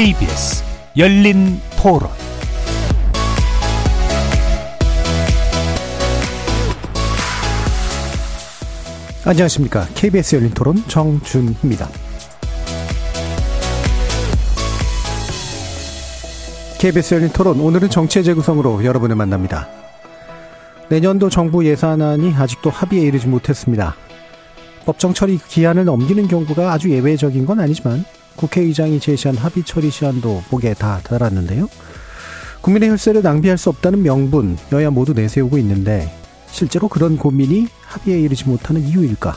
KBS 열린 토론 안녕하십니까. KBS 열린 토론 정준희입니다. KBS 열린 토론 오늘은 정치의 재구성으로 여러분을 만납니다. 내년도 정부 예산안이 아직도 합의에 이르지 못했습니다. 법정 처리 기한을 넘기는 경우가 아주 예외적인 건 아니지만 국회의장이 제시한 합의 처리 시한도 목에 다 달았는데요. 국민의 혈세를 낭비할 수 없다는 명분 여야 모두 내세우고 있는데 실제로 그런 고민이 합의에 이르지 못하는 이유일까?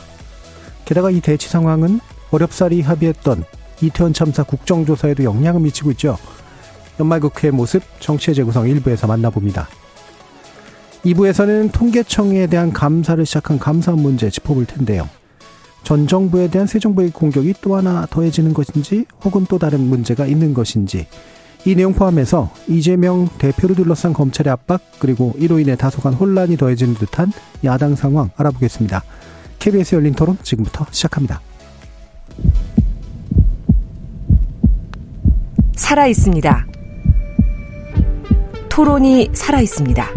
게다가 이 대치 상황은 어렵사리 합의했던 이태원 참사 국정조사에도 영향을 미치고 있죠. 연말 국회의 모습 정치의 재구성 일부에서 만나봅니다. 2부에서는 통계청에 대한 감사를 시작한 감사 문제 짚어볼 텐데요. 전 정부에 대한 새 정부의 공격이 또 하나 더해지는 것인지 혹은 또 다른 문제가 있는 것인지 이 내용 포함해서 이재명 대표를 둘러싼 검찰의 압박 그리고 이로 인해 다소간 혼란이 더해지는 듯한 야당 상황 알아보겠습니다. KBS 열린 토론 지금부터 시작합니다. 살아 있습니다. 토론이 살아 있습니다.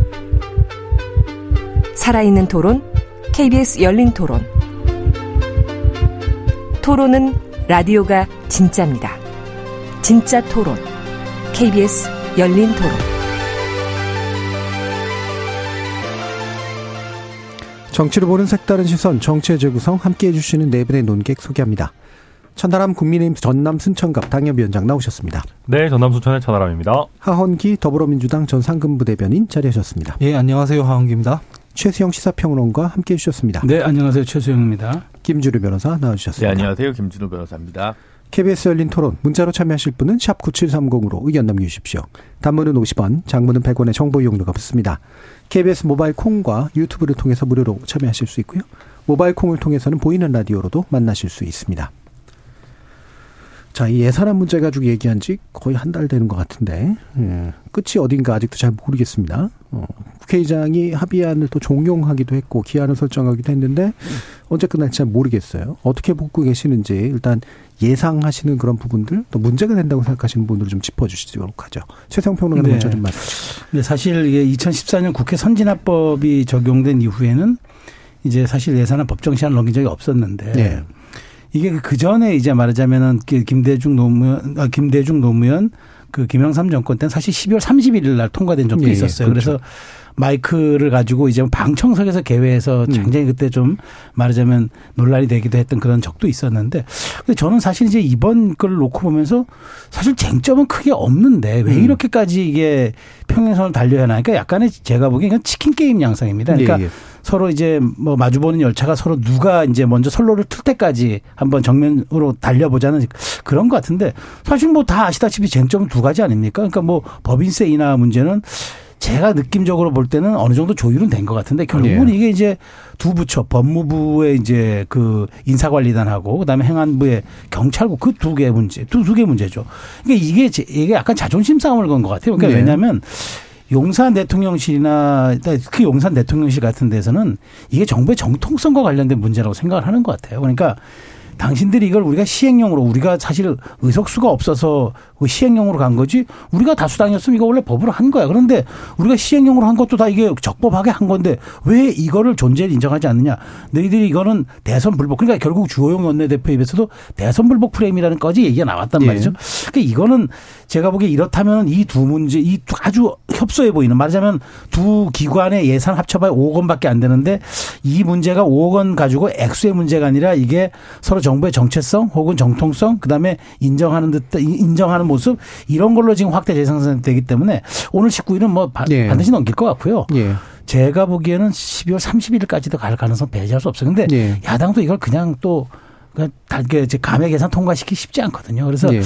살아있는 토론, KBS 열린 토론. 토론은 라디오가 진짜입니다. 진짜 토론, KBS 열린 토론. 정치를 보는 색다른 시선, 정치의 재구성 함께 해주시는 네 분의 논객 소개합니다. 천하람 국민의힘 전남 순천갑 당협위원장 나오셨습니다. 네, 전남 순천의 천하람입니다. 하헌기 더불어민주당 전 상근부 대변인 자리하셨습니다. 예, 안녕하세요. 하헌기입니다. 최수영 시사평론가 함께 해주셨습니다. 네, 안녕하세요. 최수영입니다. 김주루 변호사 나와주셨습니다. 네, 안녕하세요. 김준우 변호사입니다. KBS 열린 토론 문자로 참여하실 분은 샵 9730으로 의견 남겨주십시오. 단문은 50원, 장문은 100원의 정보 이용료가 붙습니다. KBS 모바일 콩과 유튜브를 통해서 무료로 참여하실 수 있고요. 모바일 콩을 통해서는 보이는 라디오로도 만나실 수 있습니다. 자, 이 예산안 문제 가지고 얘기한 지 거의 한 달 되는 것 같은데, 예, 끝이 어딘가 아직도 잘 모르겠습니다. 어, 국회의장이 합의안을 또 종용하기도 했고, 기한을 설정하기도 했는데, 언제 끝날지 잘 모르겠어요. 어떻게 보고 계시는지, 일단 예상하시는 그런 부분들, 또 문제가 된다고 생각하시는 분들을 좀 짚어주시도록 하죠. 최성 평론가 네. 먼저 좀 말씀 주시죠. 네, 사실 이게 2014년 국회 선진화법이 적용된 이후에는 이제 사실 예산안 법정 시한을 넘긴 적이 없었는데, 네. 이게 그 전에 이제 말하자면은 그 김대중 노무현, 아, 김대중 노무현 그 김영삼 정권 때는 사실 12월 31일 날 통과된 적도 예, 예, 있었어요. 그렇죠. 그래서 마이크를 가지고 이제 방청석에서 개회해서 음. 굉장히 그때 좀 말하자면 논란이 되기도 했던 그런 적도 있었는데 근데 저는 사실 이제 이번 걸 놓고 보면서 사실 쟁점은 크게 없는데 왜 음. 이렇게까지 이게 평행선을 달려야 하나 그러니까 약간의 제가 보기엔 치킨 게임 양상입니다. 그러니까 예, 예. 서로 이제 뭐 마주보는 열차가 서로 누가 이제 먼저 선로를 틀 때까지 한번 정면으로 달려보자는 그런 것 같은데 사실 뭐 다 아시다시피 쟁점 두 가지 아닙니까? 그러니까 뭐 법인세 인하 문제는 제가 느낌적으로 볼 때는 어느 정도 조율은 된 것 같은데 결국은 예. 이게 이제 두 부처 법무부의 이제 그 인사관리단하고 그다음에 행안부의 경찰국 그 두 개 문제 두 두 개 문제죠. 그러니까 이게 이게 약간 자존심 싸움을 건 것 같아요. 그러니까 네. 왜냐하면 용산 대통령실이나 특히 용산 대통령실 같은 데서는 이게 정부의 정통성과 관련된 문제라고 생각을 하는 것 같아요. 그러니까 당신들이 이걸 우리가 시행령으로 우리가 사실 의석수가 없어서 그 시행령으로 간 거지 우리가 다수당이었으면 이거 원래 법으로 한 거야. 그런데 우리가 시행령으로 한 것도 다 이게 적법하게 한 건데 왜 이거를 존재를 인정하지 않느냐. 너희들이 이거는 대선 불복. 그러니까 결국 주호영 원내대표 입에서도 대선 불복 프레임이라는 거지 얘기가 나왔단 예. 말이죠. 그러니까 이거는 제가 보기에 이렇다면 이 두 문제 이 아주 협소해 보이는 말하자면 두 기관의 예산 합쳐봐야 5억 원밖에 안 되는데 이 문제가 5억 원 가지고 액수의 문제가 아니라 이게 서로 정부의 정체성 혹은 정통성 그다음에 인정하는 듯 인정하는 모습 이런 걸로 지금 확대 재생산되기 때문에 오늘 19일은 뭐 예. 반드시 넘길 것 같고요. 예. 제가 보기에는 12월 30일까지도 갈 가능성 배제할 수 없어요. 근데 예. 야당도 이걸 그냥 또 그냥 감액 예산 통과시키기 쉽지 않거든요. 그래서 예.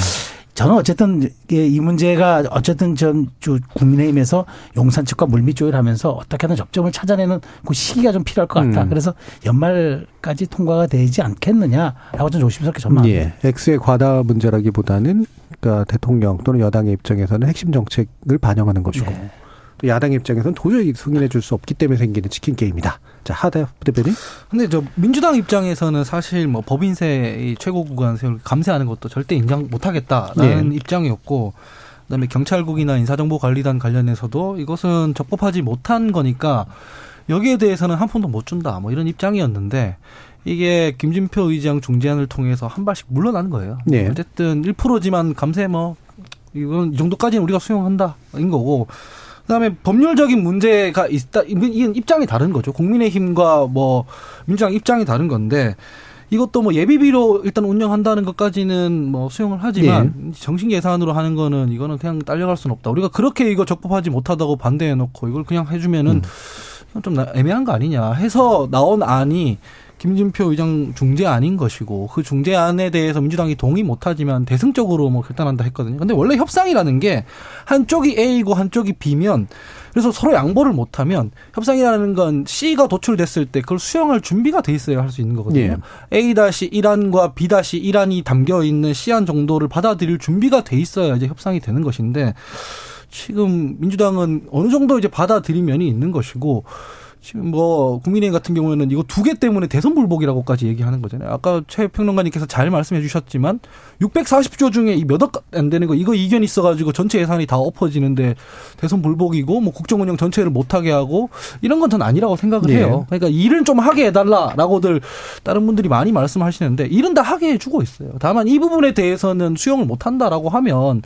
저는 어쨌든 이 문제가 어쨌든 전 국민의힘에서 용산 측과 물밑 조율하면서 어떻게든 접점을 찾아내는 그 시기가 좀 필요할 것 같다. 음. 그래서 연말까지 통과가 되지 않겠느냐라고 좀 조심스럽게 전망합니다. 예. X의 과다 문제라기보다는 그러니까 대통령 또는 여당의 입장에서는 핵심 정책을 반영하는 것이고 네. 또 야당 입장에서는 도저히 승인해 줄 수 없기 때문에 생기는 치킨 게임이다. 자, 하대 대표님. 근데 저 민주당 입장에서는 사실 뭐 법인세 최고 구간 세울 감세하는 것도 절대 인정 못 하겠다라는 네. 입장이었고 그다음에 경찰국이나 인사정보관리단 관련해서도 이것은 적법하지 못한 거니까 여기에 대해서는 한 푼도 못 준다. 뭐 이런 입장이었는데 이게 김진표 의장 중재안을 통해서 한 발씩 물러나는 거예요. 네. 어쨌든 1%지만 감세 뭐 이건 이 정도까지는 우리가 수용한다인 거고 그다음에 법률적인 문제가 있다. 이건 입장이 다른 거죠. 국민의힘과 뭐 민주당 입장이 다른 건데 이것도 뭐 예비비로 일단 운영한다는 것까지는 뭐 수용을 하지만 예. 정식 예산으로 하는 거는 이거는 그냥 딸려갈 수는 없다. 우리가 그렇게 이거 적법하지 못하다고 반대해 놓고 이걸 그냥 해주면은 음. 좀 애매한 거 아니냐 해서 나온 안이 김진표 의장 중재안인 것이고 그 중재안에 대해서 민주당이 동의 못하지만 대승적으로 뭐 결단한다 했거든요. 근데 원래 협상이라는 게 한쪽이 A이고 한쪽이 B면 그래서 서로 양보를 못하면 협상이라는 건 C가 도출됐을 때 그걸 수용할 준비가 돼 있어야 할 수 있는 거거든요. 예. A-1안과 B-1안이 담겨 있는 C안 정도를 받아들일 준비가 돼 있어야 이제 협상이 되는 것인데 지금 민주당은 어느 정도 이제 받아들인 면이 있는 것이고 지금 뭐 국민의힘 같은 경우에는 이거 두 개 때문에 대선 불복이라고까지 얘기하는 거잖아요. 아까 최 평론가님께서 잘 말씀해 주셨지만 640조 중에 이 몇 억 안 되는 거 이거 이견 있어 가지고 전체 예산이 다 엎어지는데 대선 불복이고 뭐 국정 운영 전체를 못 하게 하고 이런 건 전 아니라고 생각을 네. 해요. 그러니까 일은 좀 하게 해 달라라고들 다른 분들이 많이 말씀하시는데 일은 다 하게 해 주고 있어요. 다만 이 부분에 대해서는 수용을 못 한다라고 하면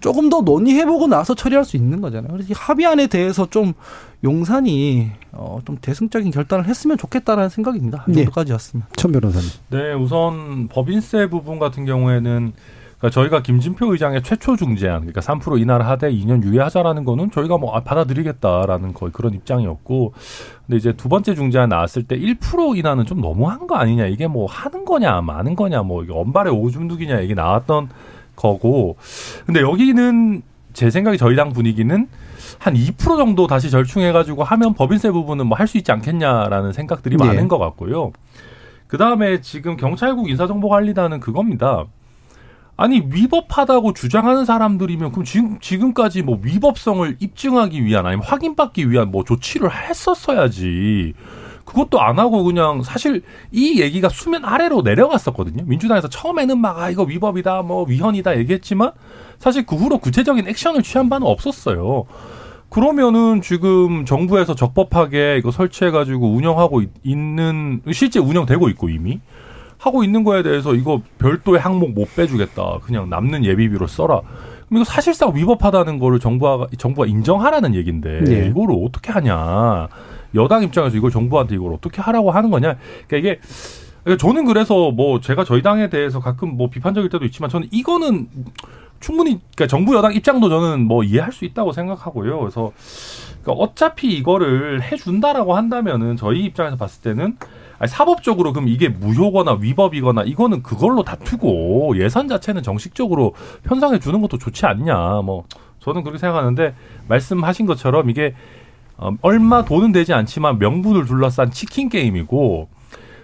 조금 더 논의해보고 나서 처리할 수 있는 거잖아요. 그래서 이 합의안에 대해서 좀 용산이 어, 좀 대승적인 결단을 했으면 좋겠다라는 생각입니다. 이 네. 정도까지였습니다. 천 변호사님. 네, 우선 법인세 부분 같은 경우에는 그러니까 저희가 김진표 의장의 최초 중재안, 그러니까 3% 인하를 하되 2년 유예하자라는 거는 저희가 뭐 아, 받아들이겠다라는 거의 그런 입장이었고, 근데 이제 두 번째 중재안 나왔을 때 1% 인하는 좀 너무한 거 아니냐, 이게 뭐 하는 거냐, 마는 거냐, 뭐 이게 언발의 오줌두기냐 이게 나왔던 거고, 근데 여기는 제 생각에 저희 당 분위기는 한 2% 정도 다시 절충해가지고 하면 법인세 부분은 뭐 할 수 있지 않겠냐라는 생각들이 네. 많은 것 같고요. 그 다음에 지금 경찰국 인사정보관리단은 그겁니다. 아니 위법하다고 주장하는 사람들이면 그럼 지금 지금까지 뭐 위법성을 입증하기 위한 아니면 확인받기 위한 뭐 조치를 했었어야지. 그것도 안 하고 그냥 사실 이 얘기가 수면 아래로 내려갔었거든요. 민주당에서 처음에는 막 아 이거 위법이다 뭐 위헌이다 얘기했지만 사실 그 후로 구체적인 액션을 취한 바는 없었어요. 그러면은 지금 정부에서 적법하게 이거 설치해가지고 운영하고 있는 실제 운영되고 있고 이미 하고 있는 거에 대해서 이거 별도의 항목 못 빼주겠다. 그냥 남는 예비비로 써라. 그럼 이거 사실상 위법하다는 거를 정부가 정부가 인정하라는 얘기인데 네. 이거를 어떻게 하냐? 여당 입장에서 이걸 정부한테 이걸 어떻게 하라고 하는 거냐? 그러니까 이게 저는 그래서 뭐 제가 저희 당에 대해서 가끔 뭐 비판적일 때도 있지만 저는 이거는 충분히 그러니까 정부 여당 입장도 저는 뭐 이해할 수 있다고 생각하고요. 그래서 그러니까 어차피 이거를 해준다라고 한다면은 저희 입장에서 봤을 때는 아니, 사법적으로 그럼 이게 무효거나 위법이거나 이거는 그걸로 다투고 예산 자체는 정식적으로 편성해 주는 것도 좋지 않냐. 뭐 저는 그렇게 생각하는데 말씀하신 것처럼 이게 어, 얼마 돈은 되지 않지만 명분을 둘러싼 치킨 게임이고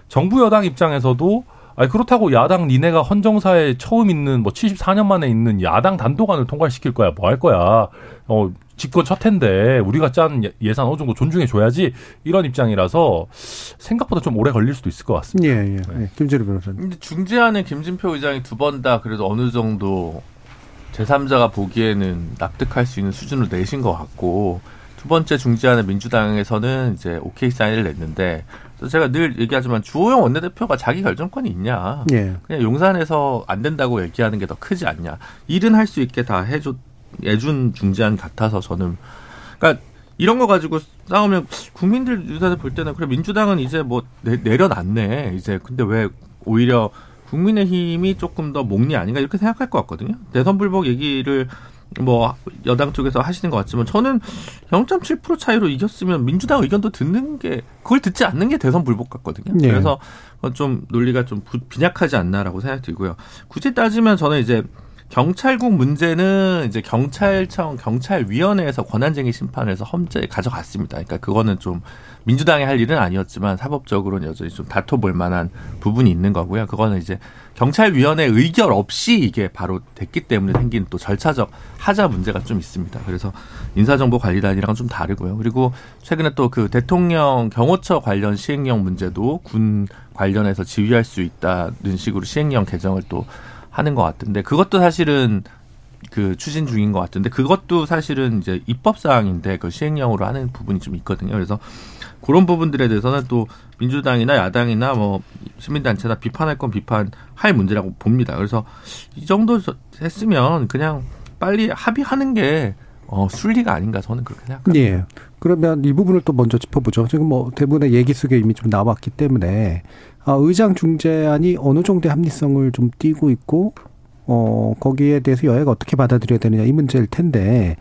정부 여당 입장에서도 아니 그렇다고 야당 니네가 헌정사에 처음 있는 뭐 74년 만에 있는 야당 단독안을 통과시킬 거야 뭐 할 거야 어 집권 첫 해인데 우리가 짠 예, 예산 어느 정도 존중해 줘야지 이런 입장이라서 생각보다 좀 오래 걸릴 수도 있을 것 같습니다. 예, 예. 네. 김재료 변호사님. 근데 중재안은 김진표 의장이 두 번 다 그래도 어느 정도 제3자가 보기에는 납득할 수 있는 수준으로 내신 것 같고 두 번째 중재안은 민주당에서는 이제 오케이 사인을 냈는데 제가 늘 얘기하지만 주호영 원내대표가 자기 결정권이 있냐. 예. 그냥 용산에서 안 된다고 얘기하는 게 더 크지 않냐. 일은 할 수 있게 다 해줘, 해준 중재안 같아서 저는. 그러니까 이런 거 가지고 싸우면 국민들 눈에서 볼 때는 그래 민주당은 이제 뭐 내, 내려놨네. 이제 근데 왜 오히려 국민의힘이 조금 더 목리 아닌가 이렇게 생각할 것 같거든요. 대선 불복 얘기를 뭐 여당 쪽에서 하시는 것 같지만 저는 0.7% 차이로 이겼으면 민주당 의견도 듣는 게 그걸 듣지 않는 게 대선 불복 같거든요. 네. 그래서 좀 논리가 좀 빈약하지 않나라고 생각이 들고요. 굳이 따지면 저는 이제 경찰국 문제는 이제 경찰청 경찰위원회에서 권한쟁의 심판에서 험죄 가져갔습니다. 그러니까 그거는 좀 민주당이 할 일은 아니었지만 사법적으로는 여전히 좀 다퉈볼 만한 부분이 있는 거고요. 그거는 이제 경찰위원회 의결 없이 이게 바로 됐기 때문에 생긴 또 절차적 하자 문제가 좀 있습니다. 그래서 인사정보관리단이랑은 좀 다르고요. 그리고 최근에 또 그 대통령 경호처 관련 시행령 문제도 군 관련해서 지휘할 수 있다는 식으로 시행령 개정을 또 하는 것 같은데 그것도 사실은 그 추진 중인 것 같은데 그것도 사실은 이제 입법 사항인데 그 시행령으로 하는 부분이 좀 있거든요. 그래서 그런 부분들에 대해서는 또 민주당이나 야당이나 뭐 시민단체나 비판할 건 비판할 문제라고 봅니다. 그래서 이 정도 했으면 그냥 빨리 합의하는 게 어, 순리가 아닌가 저는 그렇게 생각합니다. 예. 그러면 이 부분을 또 먼저 짚어보죠. 지금 뭐 대부분의 얘기 속에 이미 좀 나왔기 때문에 아, 의장 중재안이 어느 정도의 합리성을 좀 띠고 있고 어, 거기에 대해서 여야가 어떻게 받아들여야 되느냐 이 문제일 텐데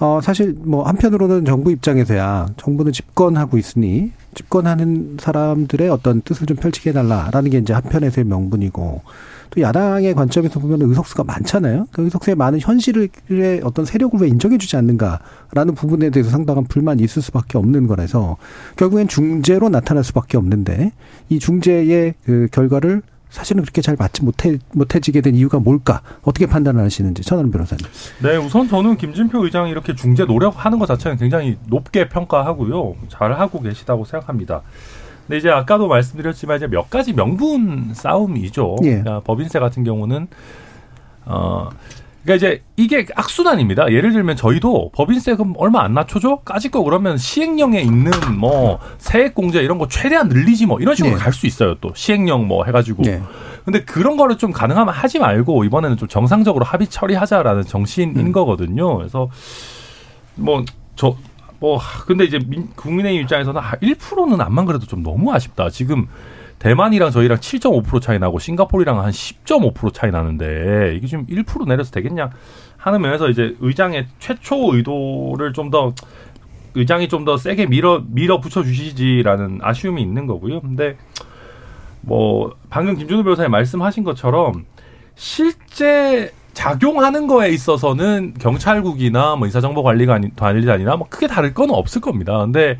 어, 사실 뭐 한편으로는 정부 입장에서야 정부는 집권하고 있으니 집권하는 사람들의 어떤 뜻을 좀 펼치게 해달라라는 게 이제 한편에서의 명분이고 또 야당의 관점에서 보면 의석수가 많잖아요. 그 의석수에 많은 현실의 어떤 세력을 왜 인정해주지 않는가라는 부분에 대해서 상당한 불만이 있을 수밖에 없는 거라서 결국엔 중재로 나타날 수밖에 없는데 이 중재의 그 결과를 사실은 그렇게 잘 맞지 못해 못해지게 된 이유가 뭘까? 어떻게 판단을 하시는지 천하람 변호사님. 네, 우선 저는 김진표 의장이 이렇게 중재 노력하는 것 자체는 굉장히 높게 평가하고요, 잘 하고 계시다고 생각합니다. 근데 이제 아까도 말씀드렸지만 이제 몇 가지 명분 싸움이죠. 예. 그러니까 법인세 같은 경우는 어. 그러니까 이제 이게 악순환입니다. 예를 들면 저희도 법인세금 얼마 안 낮춰줘? 까짓 거 그러면 시행령에 있는 뭐 세액공제 이런 거 최대한 늘리지 뭐 이런 식으로 네. 갈수 있어요. 또 시행령 뭐 해가지고. 네. 근데 그런 거를 좀 가능하면 하지 말고 이번에는 좀 정상적으로 합의 처리하자라는 정신인 음. 거거든요. 그래서 뭐 저 뭐 근데 이제 민, 국민의힘 입장에서는 1%는 아, 안만 그래도 좀 너무 아쉽다. 지금 대만이랑 저희랑 7.5% 차이 나고 싱가포르랑 한 10.5% 차이 나는데 이게 지금 1% 내려서 되겠냐 하는 면에서 이제 의장의 최초 의도를 좀 더 의장이 좀 더 세게 밀어 밀어 붙여 주시지라는 아쉬움이 있는 거고요. 근데 뭐 방금 김준우 변호사님 말씀하신 것처럼 실제 작용하는 거에 있어서는 경찰국이나 뭐 인사정보관리관리단이나 뭐 크게 다를 건 없을 겁니다. 근데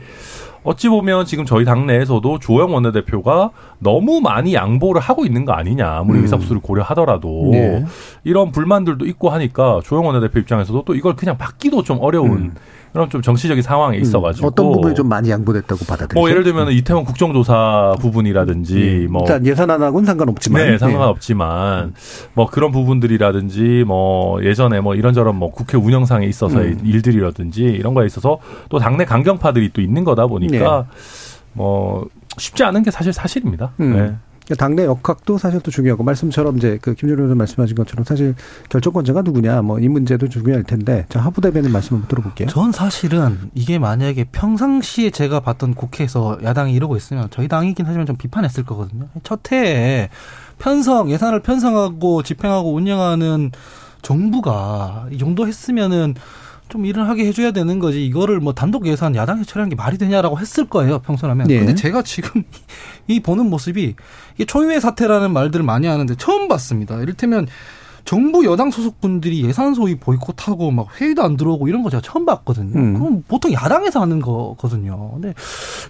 어찌 보면 지금 저희 당내에서도 조영 원내대표가 너무 많이 양보를 하고 있는 거 아니냐 아무리 음. 의석수를 고려하더라도 네. 이런 불만들도 있고 하니까 조영 원내대표 입장에서도 또 이걸 그냥 받기도 좀 어려운 음. 그런 좀 정치적인 상황에 음. 있어가지고 어떤 부분이 좀 많이 양보됐다고 받아들이죠? 뭐 예를 들면 이태원 국정조사 부분이라든지 음. 뭐 일단 예산안하고는 상관없지만 네 상관없지만 네. 뭐 그런 부분들이라든지 뭐 예전에 뭐 이런저런 뭐 국회 운영상에 있어서의 음. 일들이라든지 이런 거에 있어서 또 당내 강경파들이 또 있는 거다 보니까 네. 뭐 쉽지 않은 게 사실 사실입니다. 음. 네. 당내 역학도 사실 또 중요하고 말씀처럼 이제 그 김준호 의원 말씀하신 것처럼 사실 결정권자가 누구냐 뭐 이 문제도 중요할 텐데 자 하부 대변인 말씀 한번 들어볼게요. 전 사실은 이게 만약에 평상시에 제가 봤던 국회에서 야당이 이러고 있으면 저희 당이긴 하지만 좀 비판했을 거거든요. 첫 해에 편성 예산을 편성하고 집행하고 운영하는 정부가 이 정도 했으면은 좀 일을 하게 해줘야 되는 거지 이거를 뭐 단독 예산 야당에 처리하는 게 말이 되냐라고 했을 거예요 평소라면. 네. 근데 제가 지금 이 보는 모습이 이게 초유의 사태라는 말들을 많이 하는데 처음 봤습니다. 이를테면 정부 여당 소속 분들이 예산 소위 보이콧하고 막 회의도 안 들어오고 이런 거 제가 처음 봤거든요. 음. 그럼 보통 야당에서 하는 거거든요. 근데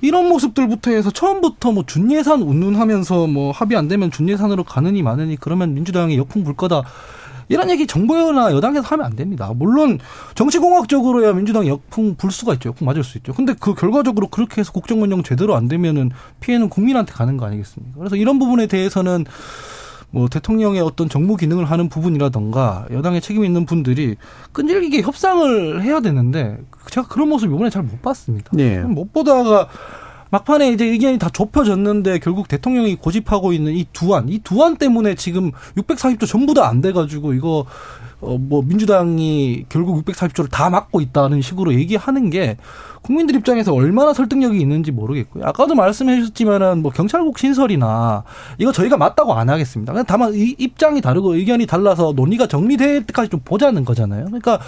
이런 모습들부터 해서 처음부터 뭐 준예산 운운하면서 뭐 합의 안 되면 준예산으로 가느니 마느니 그러면 민주당이 역풍 불 거다. 이런 얘기 정부나 여당에서 하면 안 됩니다. 물론 정치공학적으로야 민주당이 역풍 불 수가 있죠. 역풍 맞을 수 있죠. 근데 그 결과적으로 그렇게 해서 국정운영 제대로 안 되면은 피해는 국민한테 가는 거 아니겠습니까? 그래서 이런 부분에 대해서는 뭐 대통령의 어떤 정무 기능을 하는 부분이라던가 여당에 책임 있는 분들이 끈질기게 협상을 해야 되는데 제가 그런 모습 이번에 잘 못 봤습니다. 네. 못 보다가 막판에 이제 의견이 다 좁혀졌는데 결국 대통령이 고집하고 있는 이 두안, 이 두안 때문에 지금 640조 전부 다 안 돼가지고 이거 어 뭐 민주당이 결국 640조를 다 막고 있다는 식으로 얘기하는 게 국민들 입장에서 얼마나 설득력이 있는지 모르겠고요. 아까도 말씀해 주셨지만은 뭐 경찰국 신설이나 이거 저희가 맞다고 안 하겠습니다. 다만 이 입장이 다르고 의견이 달라서 논의가 정리될 때까지 좀 보자는 거잖아요. 그러니까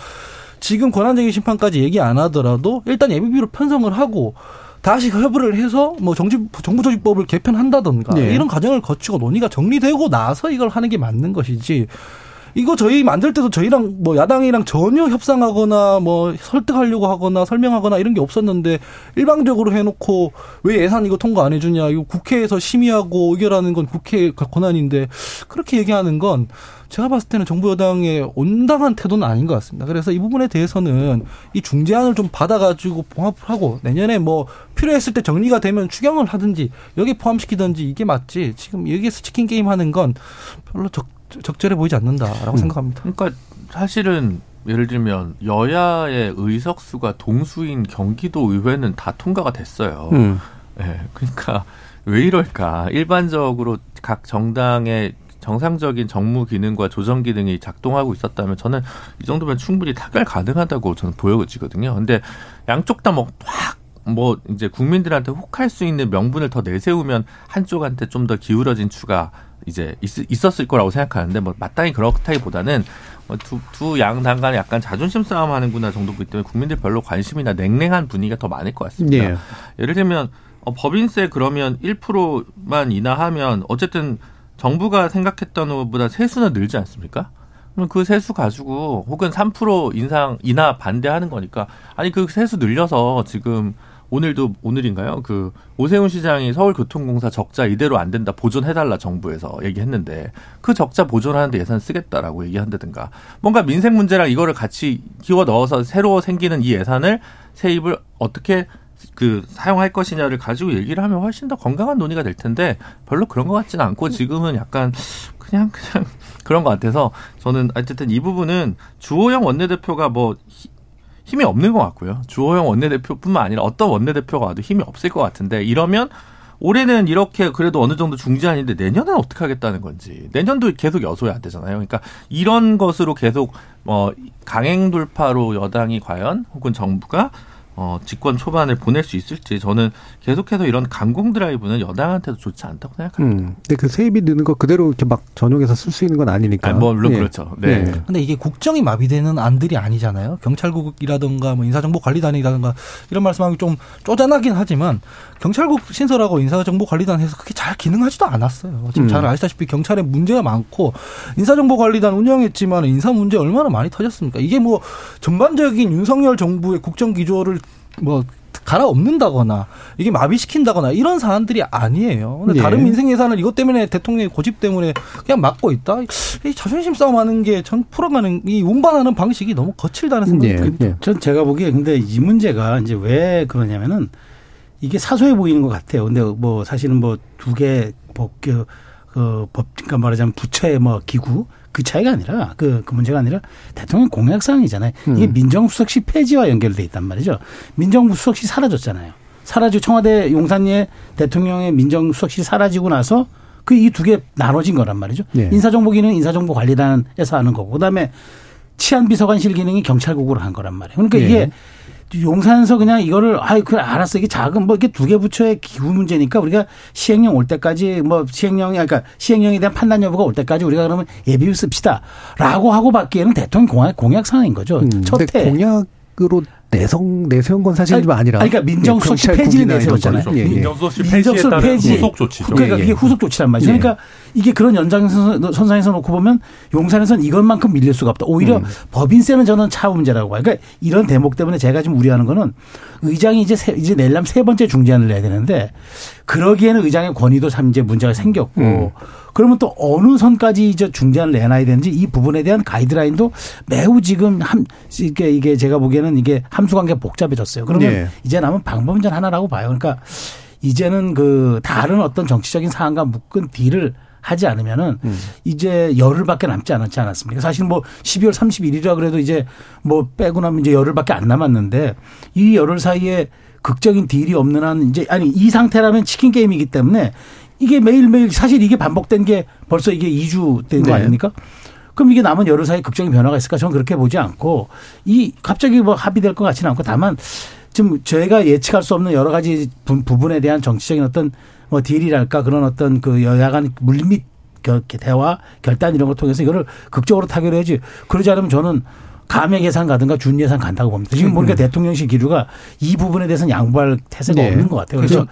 지금 권한쟁의 심판까지 얘기 안 하더라도 일단 예비비로 편성을 하고 다시 협의를 해서 뭐 정치 정부 조직법을 개편한다던가 네. 이런 과정을 거치고 논의가 정리되고 나서 이걸 하는 게 맞는 것이지 이거 저희 만들 때도 저희랑 뭐 야당이랑 전혀 협상하거나 뭐 설득하려고 하거나 설명하거나 이런 게 없었는데 일방적으로 해놓고 왜 예산 이거 통과 안 해주냐 이거 국회에서 심의하고 의결하는 건 국회의 권한인데 그렇게 얘기하는 건 제가 봤을 때는 정부 여당의 온당한 태도는 아닌 것 같습니다. 그래서 이 부분에 대해서는 이 중재안을 좀 받아가지고 봉합을 하고 내년에 뭐 필요했을 때 정리가 되면 추경을 하든지 여기 포함시키든지 이게 맞지 지금 여기에서 치킨 게임 하는 건 별로 적, 적절해 보이지 않는다라고 음. 생각합니다. 그러니까 사실은 예를 들면 여야의 의석수가 동수인 경기도 의회는 다 통과가 됐어요. 음. 네, 그러니까 왜 이럴까? 일반적으로 각 정당의 정상적인 정무 기능과 조정 기능이 작동하고 있었다면 저는 이 정도면 충분히 타결 가능하다고 저는 보여지거든요. 근데 양쪽 다뭐확 뭐 이제 국민들한테 혹할 수 있는 명분을 더 내세우면 한쪽한테 좀 더 기울어진 추가 이제 있, 었을 거라고 생각하는데 뭐 마땅히 그렇다기보다는 뭐 두두 양당 간에 약간 자존심 싸움 하는구나 정도기 때문에 국민들 별로 관심이나 냉랭한 분위기가 더 많을 것 같습니다. 예. 예를 들면 어, 법인세 그러면 1%만 인하하면 어쨌든 정부가 생각했던 것보다 세수는 늘지 않습니까? 그럼 그 세수 가지고 혹은 3% 인상 인하 반대하는 거니까 아니 그 세수 늘려서 지금 오늘도 오늘인가요? 그 오세훈 시장이 서울교통공사 적자 이대로 안 된다 보존해달라 정부에서 얘기했는데 그 적자 보존하는데 예산 쓰겠다라고 얘기한다든가 뭔가 민생 문제랑 이거를 같이 끼워 넣어서 새로 생기는 이 예산을 세입을 어떻게 그 사용할 것이냐를 가지고 얘기를 하면 훨씬 더 건강한 논의가 될 텐데 별로 그런 것 같지는 않고 지금은 약간 그냥 그냥 그런 것 같아서 저는 어쨌든 이 부분은 주호영 원내대표가 뭐 힘이 없는 것 같고요. 주호영 원내대표뿐만 아니라 어떤 원내대표가 와도 힘이 없을 것 같은데 이러면 올해는 이렇게 그래도 어느 정도 중지안인데 내년은 어떻게 하겠다는 건지 내년도 계속 여소야 되잖아요. 그러니까 이런 것으로 계속 뭐 강행 돌파로 여당이 과연 혹은 정부가 어, 집권 초반을 보낼 수 있을지 저는 계속해서 이런 강공 드라이브는 여당한테도 좋지 않다고 생각합니다. 음, 근데 그 세입이 느는 거 그대로 이렇게 막 전용해서 쓸 수 있는 건 아니니까. 아, 뭐 물론 예. 그렇죠. 네. 네. 근데 이게 국정이 마비되는 안들이 아니잖아요. 경찰국이라든가 뭐 인사정보관리단이라든가 이런 말씀하기 좀 쪼잔하긴 하지만 경찰국 신설하고 인사정보관리단 해서 그게 잘 기능하지도 않았어요. 지금 음. 잘 아시다시피 경찰에 문제가 많고 인사정보관리단 운영했지만 인사 문제 얼마나 많이 터졌습니까? 이게 뭐 전반적인 윤석열 정부의 국정 기조를 뭐 갈아엎는다거나 이게 마비시킨다거나 이런 사안들이 아니에요. 근데 네. 다른 민생 예산을 이것 때문에 대통령의 고집 때문에 그냥 막고 있다. 이 자존심 싸움하는 게 전 풀어가는 이 운반하는 방식이 너무 거칠다는 생각이 네. 듭니다. 네. 전 제가 보기에 근데 이 문제가 이제 왜 그러냐면은 이게 사소해 보이는 것 같아요. 근데 뭐 사실은 뭐 두 개 법, 그, 그 법, 그러니까 말하자면 부처의 뭐 기구 그 차이가 아니라 그, 그 문제가 아니라 대통령 공약 사항이잖아요. 이게 음. 민정수석시 폐지와 연결돼 있단 말이죠. 민정수석시 사라졌잖아요. 사라지고 청와대 용산리에 대통령의 민정수석실이 사라지고 나서 그 이 두 개 나눠진 거란 말이죠. 네. 인사정보기능은 인사정보관리단에서 하는 거고 그다음에 치안비서관실 기능이 경찰국으로 한 거란 말이에요. 그러니까 네. 이게 용산에서 그냥 이거를 아이 그 알았어 이게 작은 뭐 이게 두 개 부처의 기구 문제니까 우리가 시행령 올 때까지 뭐 시행령이 그러니까 시행령에 대한 판단 여부가 올 때까지 우리가 그러면 예비비 씁시다라고 하고 받기에는 대통령 공약 공약 상황인 거죠. 음, 첫 해. 공약 으로 내성 내세운 건 사실 좀 아니라. 아니, 그러니까 민정수석실 예, 폐지를 내세웠잖아요. 예, 예. 민정수석실 폐지에 따른 폐지. 후속 조치죠. 그러니까 이게 후속 조치란 말이죠. 예. 그러니까 이게 그런 연장선상에서 놓고 보면 용산에서는 이것만큼 밀릴 수가 없다. 오히려 음. 법인세는 저는 차후 문제라고 봐요. 그러니까 이런 대목 때문에 제가 좀 우려하는 거는 의장이 이제 세, 이제 내려면 세 번째 중재안을 내야 되는데 그러기에는 의장의 권위도 참 이제 문제가 생겼고 음. 그러면 또 어느 선까지 이제 중재안을 내놔야 되는지 이 부분에 대한 가이드라인도 매우 지금 함 이게 이게 제가 보기에는 이게 함수 관계 복잡해졌어요. 그러면 네. 이제 남은 방법은 하나라고 봐요. 그러니까 이제는 그 다른 어떤 정치적인 사안과 묶은 딜을 하지 않으면은 음. 이제 열흘밖에 남지 않았지 않았습니까? 사실 뭐 12월 31일이라 그래도 이제 뭐 빼고 나면 이제 열흘밖에 안 남았는데 이 열흘 사이에 극적인 딜이 없는 한 이제 아니 이 상태라면 치킨 게임이기 때문에 이게 매일매일 사실 이게 반복된 게 벌써 이게 2주 된거 네. 아닙니까? 그럼 이게 남은 열흘 사이에 극적인 변화가 있을까? 저는 그렇게 보지 않고 이 갑자기 뭐 합의될 것 같지는 않고 다만 좀 저희가 예측할 수 없는 여러 가지 부분에 대한 정치적인 어떤 뭐 딜이랄까 그런 어떤 그 여야 간 물밑 대화 결단 이런 걸 통해서 이거를 극적으로 타결해야지 그러지 않으면 저는 감액 예산 가든가 준 예산 간다고 봅니다. 지금 보니까 대통령실 기류가 이 부분에 대해서는 양보할 태세가 네. 없는 것 같아요. 그래서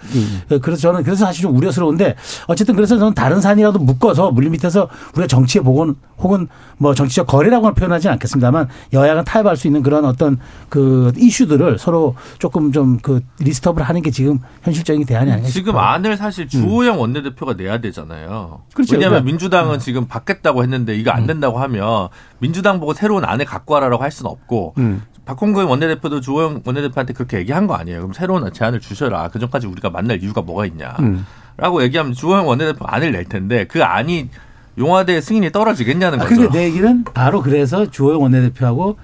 그래서 저는 그래서 사실 좀 우려스러운데 어쨌든 그래서 저는 다른 산이라도 묶어서 물리 밑에서 우리가 정치의 복원 혹은 뭐 정치적 거래라고는 표현하지는 않겠습니다만 여야가 타협할 수 있는 그런 어떤 그 이슈들을 서로 조금 좀 그 리스트업을 하는 게 지금 현실적인 대안이 아닌가 지금 싶어요. 안을 사실 주호영 원내대표가 내야 되잖아요. 그렇죠. 왜냐하면 그러니까- 민주당은 지금 받겠다고 했는데 이거 안 된다고 하면 민주당 보고 새로운 안을 갖고 와라라고 할 수는 없고 음. 박홍근 원내대표도 주호영 원내대표한테 그렇게 얘기한 거 아니에요. 그럼 새로운 제안을 주셔라. 그 전까지 우리가 만날 이유가 뭐가 있냐. 음. 라고 얘기하면 주호영 원내대표 안을 낼 텐데 그 안이 용화대 승인이 떨어지겠냐는 아, 거죠. 내 얘기는 바로 그래서 주호영 원내대표하고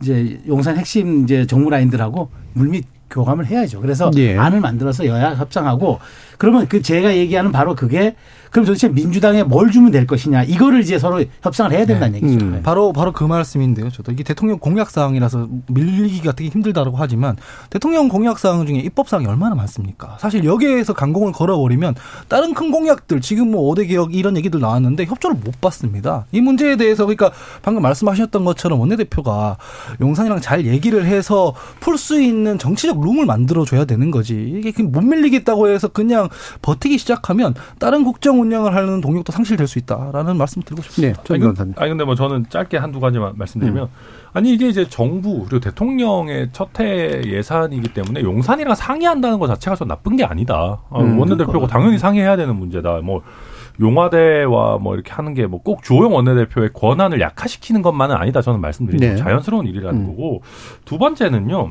이제 용산 핵심 이제 정무 라인들하고 물밑 교감을 해야죠. 그래서 예. 안을 만들어서 여야 협상하고 그러면 그 제가 얘기하는 바로 그게 그럼 도대체 민주당에 뭘 주면 될 것이냐 이거를 이제 서로 협상을 해야 된다는 얘기죠. 음. 바로 바로 그 말씀인데요. 저도 이게 대통령 공약 사항이라서 밀리기가 되게 힘들다고 하지만 대통령 공약 사항 중에 입법 사항이 얼마나 많습니까? 사실 여기에서 강공을 걸어버리면 다른 큰 공약들 지금 뭐 5대 개혁 이런 얘기들 나왔는데 협조를 못 받습니다. 이 문제에 대해서 그러니까 방금 말씀하셨던 것처럼 원내대표가 용산이랑 잘 얘기를 해서 풀 수 있는 정치적 룸을 만들어 줘야 되는 거지. 이게 그못 밀리겠다고 해서 그냥 버티기 시작하면 다른 국정 운영을 하는 동력도 상실될 수 있다라는 말씀 드리고 싶습니다. 네, 전 아니. 아니 근데 뭐 저는 짧게 한두 가지만 말씀드리면 아니 이게 이제 정부 그리고 대통령의 첫해 예산이기 때문에 용산이랑 상의한다는 것 자체가 좀 나쁜 게 아니다. 아, 음, 원내대표고 당연히 상의해야 되는 문제다. 뭐 용화대와 뭐 이렇게 하는 게 뭐 꼭 주호영 원내대표의 권한을 약화시키는 것만은 아니다. 저는 말씀드리죠. 네. 자연스러운 일이라는 음. 거고 두 번째는요.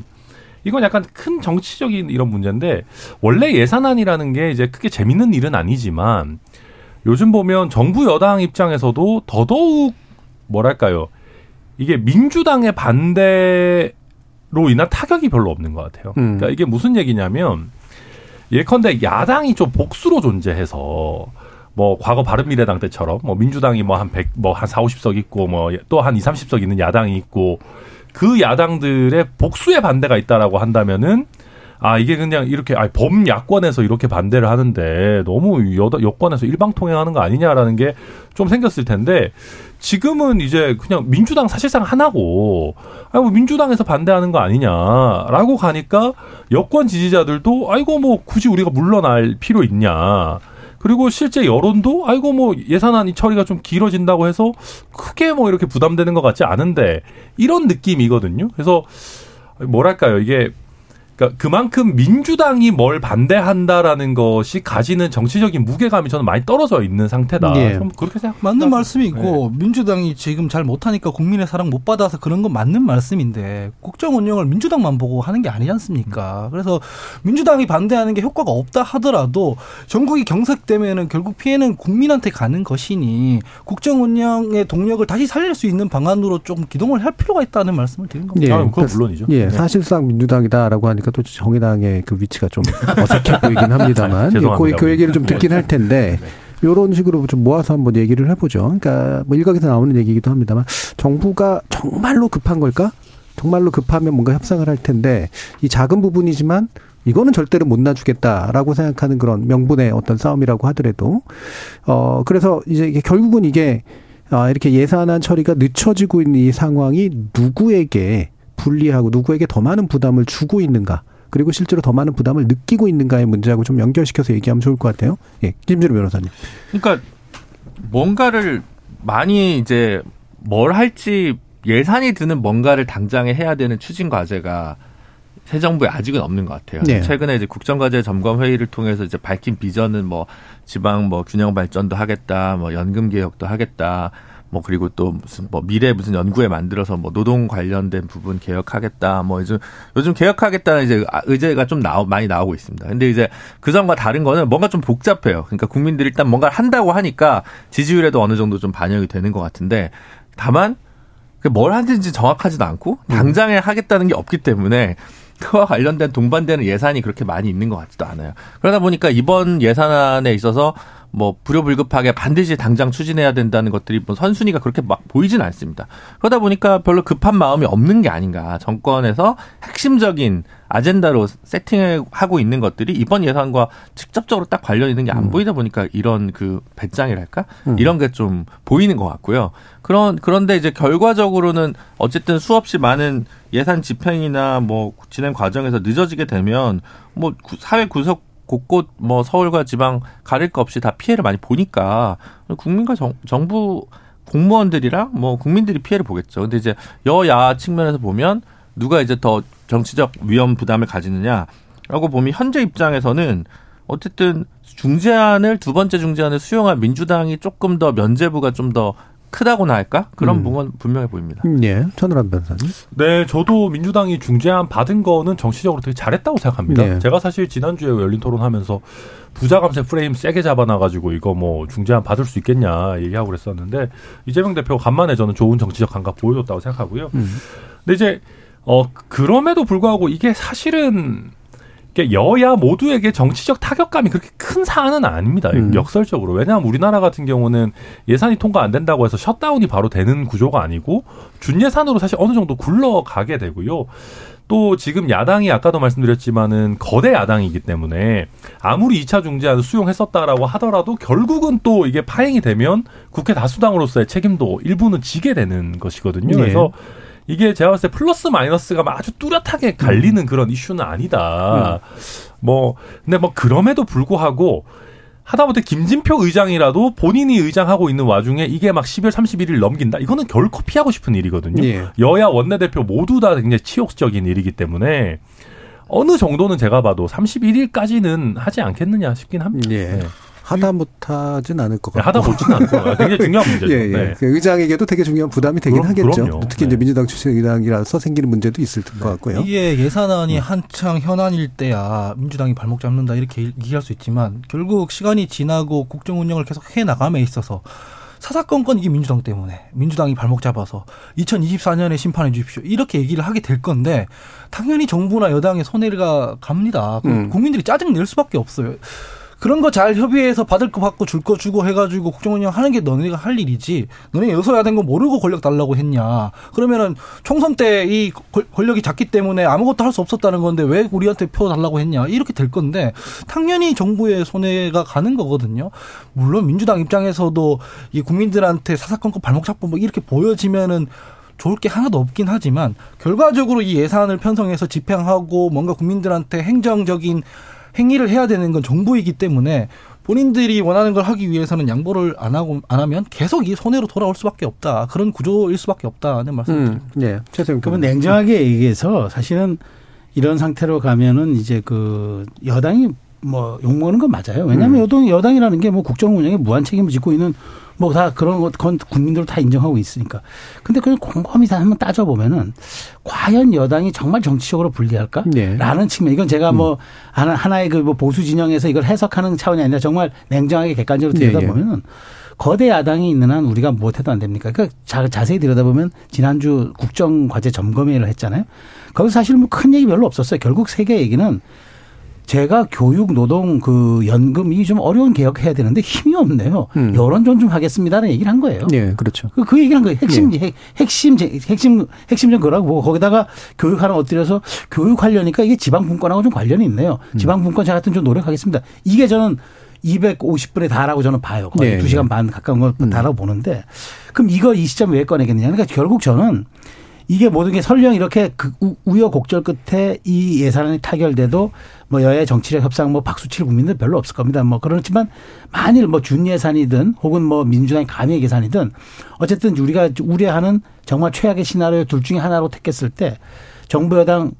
이건 약간 큰 정치적인 이런 문제인데 원래 예산안이라는 게 이제 크게 재밌는 일은 아니지만 요즘 보면 정부 여당 입장에서도 더더욱 뭐랄까요 이게 민주당의 반대로 인한 타격이 별로 없는 것 같아요. 음. 그러니까 이게 무슨 얘기냐면 예컨대 야당이 좀 복수로 존재해서 뭐 과거 바른미래당 때처럼 뭐 민주당이 뭐한 100, 뭐한 4, 50석 있고 뭐 또한 2, 30석 있는 야당이 있고 그 야당들의 복수의 반대가 있다라고 한다면은 아 이게 그냥 이렇게 아 범야권에서 이렇게 반대를 하는데 너무 여, 여권에서 일방통행하는 거 아니냐라는 게 좀 생겼을 텐데 지금은 이제 그냥 민주당 사실상 하나고 아뭐 민주당에서 반대하는 거 아니냐라고 가니까 여권 지지자들도 아이고 뭐 굳이 우리가 물러날 필요 있냐 그리고 실제 여론도 아이고 뭐 예산안이 처리가 좀 길어진다고 해서 크게 뭐 이렇게 부담되는 것 같지 않은데 이런 느낌이거든요. 그래서 뭐랄까요 이게 그러니까 그만큼 민주당이 뭘 반대한다라는 것이 가지는 정치적인 무게감이 저는 많이 떨어져 있는 상태다. 예. 좀 그렇게 생각. 맞는 말씀이고 민주당이 지금 잘 못하니까 국민의 사랑 못 받아서 그런 건 맞는 말씀인데 국정 운영을 민주당만 보고 하는 게 아니지 않습니까? 그래서 민주당이 반대하는 게 효과가 없다 하더라도 전국이 경색되면은 결국 피해는 국민한테 가는 것이니 국정 운영의 동력을 다시 살릴 수 있는 방안으로 좀 기동을 할 필요가 있다는 말씀을 드린 겁니다. 아, 그건 물론이죠. 예, 네. 사실상 민주당이다라고 하니까 또 정의당의 그 위치가 좀 어색해 보이긴 합니다만 예, 죄송합니다. 그, 그 얘기를 좀 듣긴 할 텐데 이런 식으로 좀 모아서 한번 얘기를 해보죠. 그러니까 뭐 일각에서 나오는 얘기이기도 합니다만 정부가 정말로 급한 걸까? 정말로 급하면 뭔가 협상을 할 텐데 이 작은 부분이지만 이거는 절대로 못 놔주겠다라고 생각하는 그런 명분의 어떤 싸움이라고 하더라도 어 그래서 이제 이게 결국은 이게 아 이렇게 예산안 처리가 늦춰지고 있는 이 상황이 누구에게 불리하고 누구에게 더 많은 부담을 주고 있는가 그리고 실제로 더 많은 부담을 느끼고 있는가의 문제하고 좀 연결시켜서 얘기하면 좋을 것 같아요. 예, 김준우 변호사님. 그러니까 뭔가를 많이 이제 뭘 할지 예산이 드는 뭔가를 당장에 해야 되는 추진 과제가 새 정부에 아직은 없는 것 같아요. 네. 최근에 이제 국정과제 점검 회의를 통해서 이제 밝힌 비전은 뭐 지방 뭐 균형 발전도 하겠다, 뭐 연금 개혁도 하겠다, 뭐 그리고 또 무슨 뭐 미래 무슨 연구에 만들어서 뭐 노동 관련된 부분 개혁하겠다, 뭐 요즘 요즘 개혁하겠다는 이제 아, 의제가 좀 나오 많이 나오고 있습니다. 근데 이제 그 전과 다른 거는 뭔가 좀 복잡해요. 그러니까 국민들이 일단 뭔가를 한다고 하니까 지지율에도 어느 정도 좀 반영이 되는 것 같은데 다만 그뭘 하는지 정확하지도 않고 당장에 하겠다는 게 없기 때문에 그와 관련된 동반되는 예산이 그렇게 많이 있는 것 같지도 않아요. 그러다 보니까 이번 예산안에 있어서 뭐 불효불급하게 반드시 당장 추진해야 된다는 것들이 뭐 선순위가 그렇게 막 보이진 않습니다. 그러다 보니까 별로 급한 마음이 없는 게 아닌가. 정권에서 핵심적인 아젠다로 세팅하고 있는 것들이 이번 예산과 직접적으로 딱 관련 있는 게안 보이다 보니까 이런 그 배짱이랄까 음. 이런 게 좀 보이는 것 같고요. 그런 그런데 이제 결과적으로는 어쨌든 수없이 많은 예산 집행이나 뭐 진행 과정에서 늦어지게 되면 뭐 구- 사회 구석 곳곳 뭐 서울과 지방 가릴 거 없이 다 피해를 많이 보니까 국민과 정, 정부 공무원들이랑 뭐 국민들이 피해를 보겠죠. 근데 이제 여야 측면에서 보면 누가 이제 더 정치적 위험 부담을 가지느냐라고 보면 현재 입장에서는 어쨌든 중재안을 두 번째 중재안을 수용한 민주당이 조금 더 면제부가 좀 더 크다고나 할까 그런 음. 부분 분명해 보입니다. 음, 예. 천우람 변호사님. 네, 저도 민주당이 중재안 받은 거는 정치적으로 되게 잘했다고 생각합니다. 네. 제가 사실 지난주에 열린 토론 하면서 부자 감세 프레임 세게 잡아놔가지고 이거 뭐 중재안 받을 수 있겠냐 얘기하고 그랬었는데 이재명 대표가 간만에 저는 좋은 정치적 감각 보여줬다고 생각하고요. 음. 근데 이제 어 그럼에도 불구하고 이게 사실은 여야 모두에게 정치적 타격감이 그렇게 큰 사안은 아닙니다. 음. 역설적으로. 왜냐하면 우리나라 같은 경우는 예산이 통과 안 된다고 해서 셧다운이 바로 되는 구조가 아니고 준예산으로 사실 어느 정도 굴러가게 되고요. 또 지금 야당이 아까도 말씀드렸지만은 거대 야당이기 때문에 아무리 2차 중재안을 수용했었다라고 하더라도 결국은 또 이게 파행이 되면 국회 다수당으로서의 책임도 일부는 지게 되는 것이거든요. 네. 그래서 이게 제가 봤을 때 플러스 마이너스가 막 아주 뚜렷하게 갈리는 그런 이슈는 아니다. 뭐 근데 뭐 그럼에도 불구하고 하다못해 김진표 의장이라도 본인이 의장하고 있는 와중에 이게 막 12월 31일 넘긴다. 이거는 결코 피하고 싶은 일이거든요. 예. 여야 원내대표 모두 다 굉장히 치욕적인 일이기 때문에 어느 정도는 제가 봐도 31일까지는 하지 않겠느냐 싶긴 합니다. 예. 네. 하다 못하진 않을 것 네, 같고. 하다 못지는 않고 굉장히 중요한 문제죠. 예, 예. 네. 그 의장에게도 되게 중요한 부담이 되긴 그럼- 하겠죠. 그럼요. 특히 이제 네. 민주당 출신 의장이라서 생기는 문제도 있을 것 같고요. 이게 예산안이 한창 현안일 때야 민주당이 발목 잡는다 이렇게 얘기할 수 있지만 결국 시간이 지나고 국정 운영을 계속 해 나감에 있어서 사사건건 이게 민주당 때문에 민주당이 발목 잡아서 2024년에 심판해 주십시오 이렇게 얘기를 하게 될 건데 당연히 정부나 여당의 손해가 갑니다. 그 음. 국민들이 짜증 낼 수밖에 없어요. 그런 거 잘 협의해서 받을 거 받고 줄 거 주고 해가지고 국정 운영 하는 게 너네가 할 일이지. 너네 여서야 된 거 모르고 권력 달라고 했냐. 그러면은 총선 때 이 권력이 작기 때문에 아무것도 할 수 없었다는 건데 왜 우리한테 표 달라고 했냐. 이렇게 될 건데 당연히 정부의 손해가 가는 거거든요. 물론 민주당 입장에서도 이 국민들한테 사사건건 발목 잡고 뭐 이렇게 보여지면은 좋을 게 하나도 없긴 하지만 결과적으로 이 예산을 편성해서 집행하고 뭔가 국민들한테 행정적인 행위를 해야 되는 건 정부이기 때문에 본인들이 원하는 걸 하기 위해서는 양보를 안 하고 안 하면 계속 이 손해로 돌아올 수밖에 없다. 그런 구조일 수밖에 없다는 말씀드립니다. 음, 예. 최소영 그러면. 냉정하게 얘기해서 사실은 이런 상태로 가면은 이제 그 여당이 뭐 욕먹는 건 맞아요. 왜냐하면 음. 여당, 여당이라는 게 뭐 국정 운영에 무한 책임을 짓고 있는 뭐 다 그런 것, 그건 국민들도 다 인정하고 있으니까. 근데 그걸 곰곰이 다 한번 따져보면은 과연 여당이 정말 정치적으로 불리할까? 네. 라는 측면. 이건 제가 뭐 하나, 하나의 그 뭐 보수 진영에서 이걸 해석하는 차원이 아니라 정말 냉정하게 객관적으로 네, 들여다보면은 거대 야당이 있는 한 우리가 무엇해도 안 됩니까? 그러니까 자, 자세히 들여다보면 지난주 국정과제 점검회의를 했잖아요. 거기서 사실 뭐 큰 얘기 별로 없었어요. 결국 세계 얘기는 제가 교육, 노동, 그 연금 이 좀 어려운 개혁해야 되는데 힘이 없네요. 음. 여론 존중 하겠습니다라는 얘기를 한 거예요. 예, 그렇죠. 그, 그 얘기를 한 거예요. 핵심, 핵, 핵심, 핵심, 핵심 좀 그러고 보고 거기다가 교육 하나 엎드려서 교육 하려니까 이게 지방분권하고 좀 관련이 있네요. 음. 지방분권 제가 하여튼 좀 노력하겠습니다. 이게 저는 250분에 다라고 저는 봐요. 거의 네, 2시간 네. 반 가까운 걸 음. 다라고 보는데 그럼 이거 이 시점 왜 꺼내겠느냐. 그러니까 결국 저는 이게 모든 게 설령 이렇게 그 우- 우여곡절 끝에 이 예산안이 타결돼도 뭐 여야 정치력 협상 뭐 박수 칠 국민들 별로 없을 겁니다. 뭐 그렇지만 만일 뭐 준예산이든 혹은 뭐 민주당의 감액 예산이든 어쨌든 우리가 우려하는 정말 최악의 시나리오 둘 중에 하나로 택했을 때 정부 여당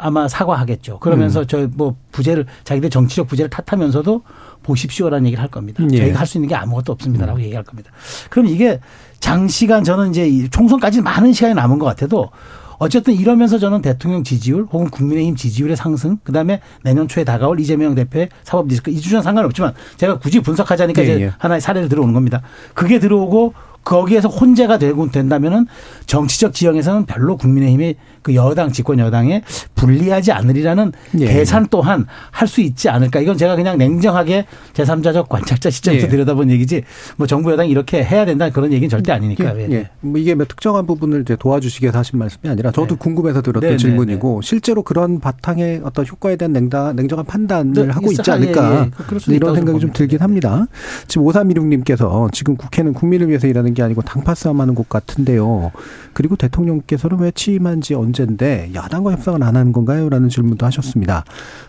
아마 사과하겠죠. 그러면서 저뭐 부재를 자기들 정치적 부재를 탓하면서도 보십시오라는 얘기를 할 겁니다. 예. 저희가 할 수 있는 게 아무것도 없습니다라고 얘기할 겁니다. 그럼 이게 장시간 저는 이제 이 총선까지 많은 시간이 남은 것 같아도 어쨌든 이러면서 저는 대통령 지지율 혹은 국민의힘 지지율의 상승 그다음에 내년 초에 다가올 이재명 대표의 사법 리스크 이 주제는 상관없지만 제가 굳이 분석하자니까 예, 이제 예. 하나의 사례를 들어오는 겁니다. 그게 들어오고 거기에서 혼재가 되고 된다면은 정치적 지형에서는 별로 국민의힘이 그 여당 집권 여당에 불리하지 않으리라는 예. 계산 또한 할 수 있지 않을까. 이건 제가 그냥 냉정하게 제3자적 관찰자 시점에서 예. 들여다본 얘기지. 뭐 정부 여당이 이렇게 해야 된다 그런 얘기는 절대 아니니까. 예. 예. 뭐 이게 뭐 특정한 부분을 이제 도와주시기 위해서 하신 말씀이 아니라 저도 네. 궁금해서 들었던 네, 네 질문이고 네, 실제로 그런 바탕의 어떤 효과에 대한 냉다, 냉정한 판단을 네, 하고 있지 않을까. 예, 예. 이런 생각이 좀 들긴 합니다. 지금 5316님께서 지금 국회는 국민을 위해서 일하는 게 아니고 당파 싸움하는 곳 같은데요. 그리고 대통령께서는 왜 취임한 지 언젠데 야당과 협상을 안 하는 건가요? 라는 질문도 하셨습니다.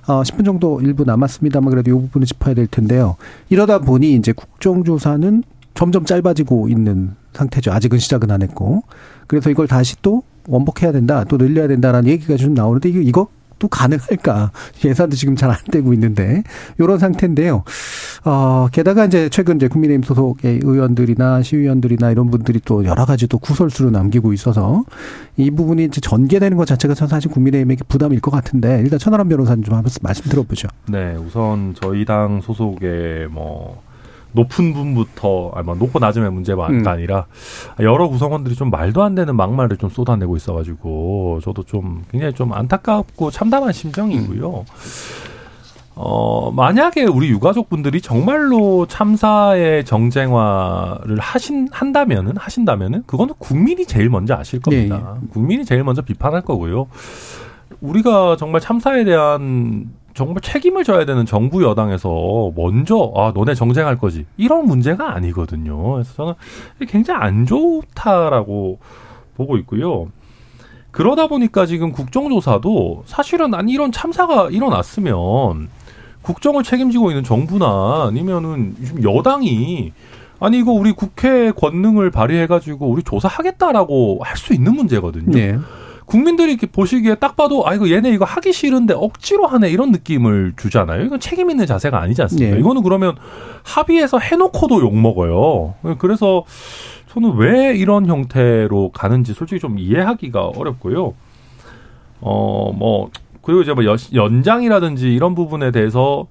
어, 10분 정도 일부 남았습니다만 그래도 이 부분을 짚어야 될 텐데요. 이러다 보니 이제 국정조사는 점점 짧아지고 있는 상태죠. 아직은 시작은 안 했고. 그래서 이걸 다시 또 원복해야 된다, 또 늘려야 된다라는 얘기가 좀 나오는데 이거 또 가능할까? 예산도 지금 잘 안 되고 있는데 이런 상태인데요. 어, 게다가 이제 최근 이제 국민의힘 소속의 의원들이나 시의원들이나 이런 분들이 또 여러 가지 또 구설수를 남기고 있어서 이 부분이 이제 전개되는 것 자체가 사실 국민의힘에게 부담일 것 같은데 일단 천하람 변호사님 좀 한번 말씀 들어보죠. 네, 우선 저희 당 소속의 뭐 높은 분부터 아니 뭐 높고 낮음의 문제가 음. 아니라 여러 구성원들이 좀 말도 안 되는 막말을 좀 쏟아내고 있어가지고 저도 좀 굉장히 좀 안타깝고 참담한 심정이고요. 음. 어, 만약에 우리 유가족분들이 정말로 참사의 정쟁화를 하신, 한다면은, 하신다면은, 그거는 국민이 제일 먼저 아실 겁니다. 예, 예. 국민이 제일 먼저 비판할 거고요. 우리가 정말 참사에 대한 정말 책임을 져야 되는 정부 여당에서 먼저 아 너네 정쟁할 거지 이런 문제가 아니거든요. 그래서 저는 굉장히 안 좋다라고 보고 있고요. 그러다 보니까 지금 국정조사도 사실은 아니 이런 참사가 일어났으면 국정을 책임지고 있는 정부나 아니면은 여당이 아니 이거 우리 국회 권능을 발휘해가지고 우리 조사하겠다라고 할 수 있는 문제거든요. 네. 국민들이 이렇게 보시기에 딱 봐도 아 이거 얘네 이거 하기 싫은데 억지로 하네 이런 느낌을 주잖아요. 이건 책임 있는 자세가 아니지 않습니까? 네. 이거는 그러면 합의해서 해놓고도 욕 먹어요. 그래서 저는 왜 이런 형태로 가는지 솔직히 좀 이해하기가 어렵고요. 어 뭐 그리고 이제 뭐 연장이라든지 이런 부분에 대해서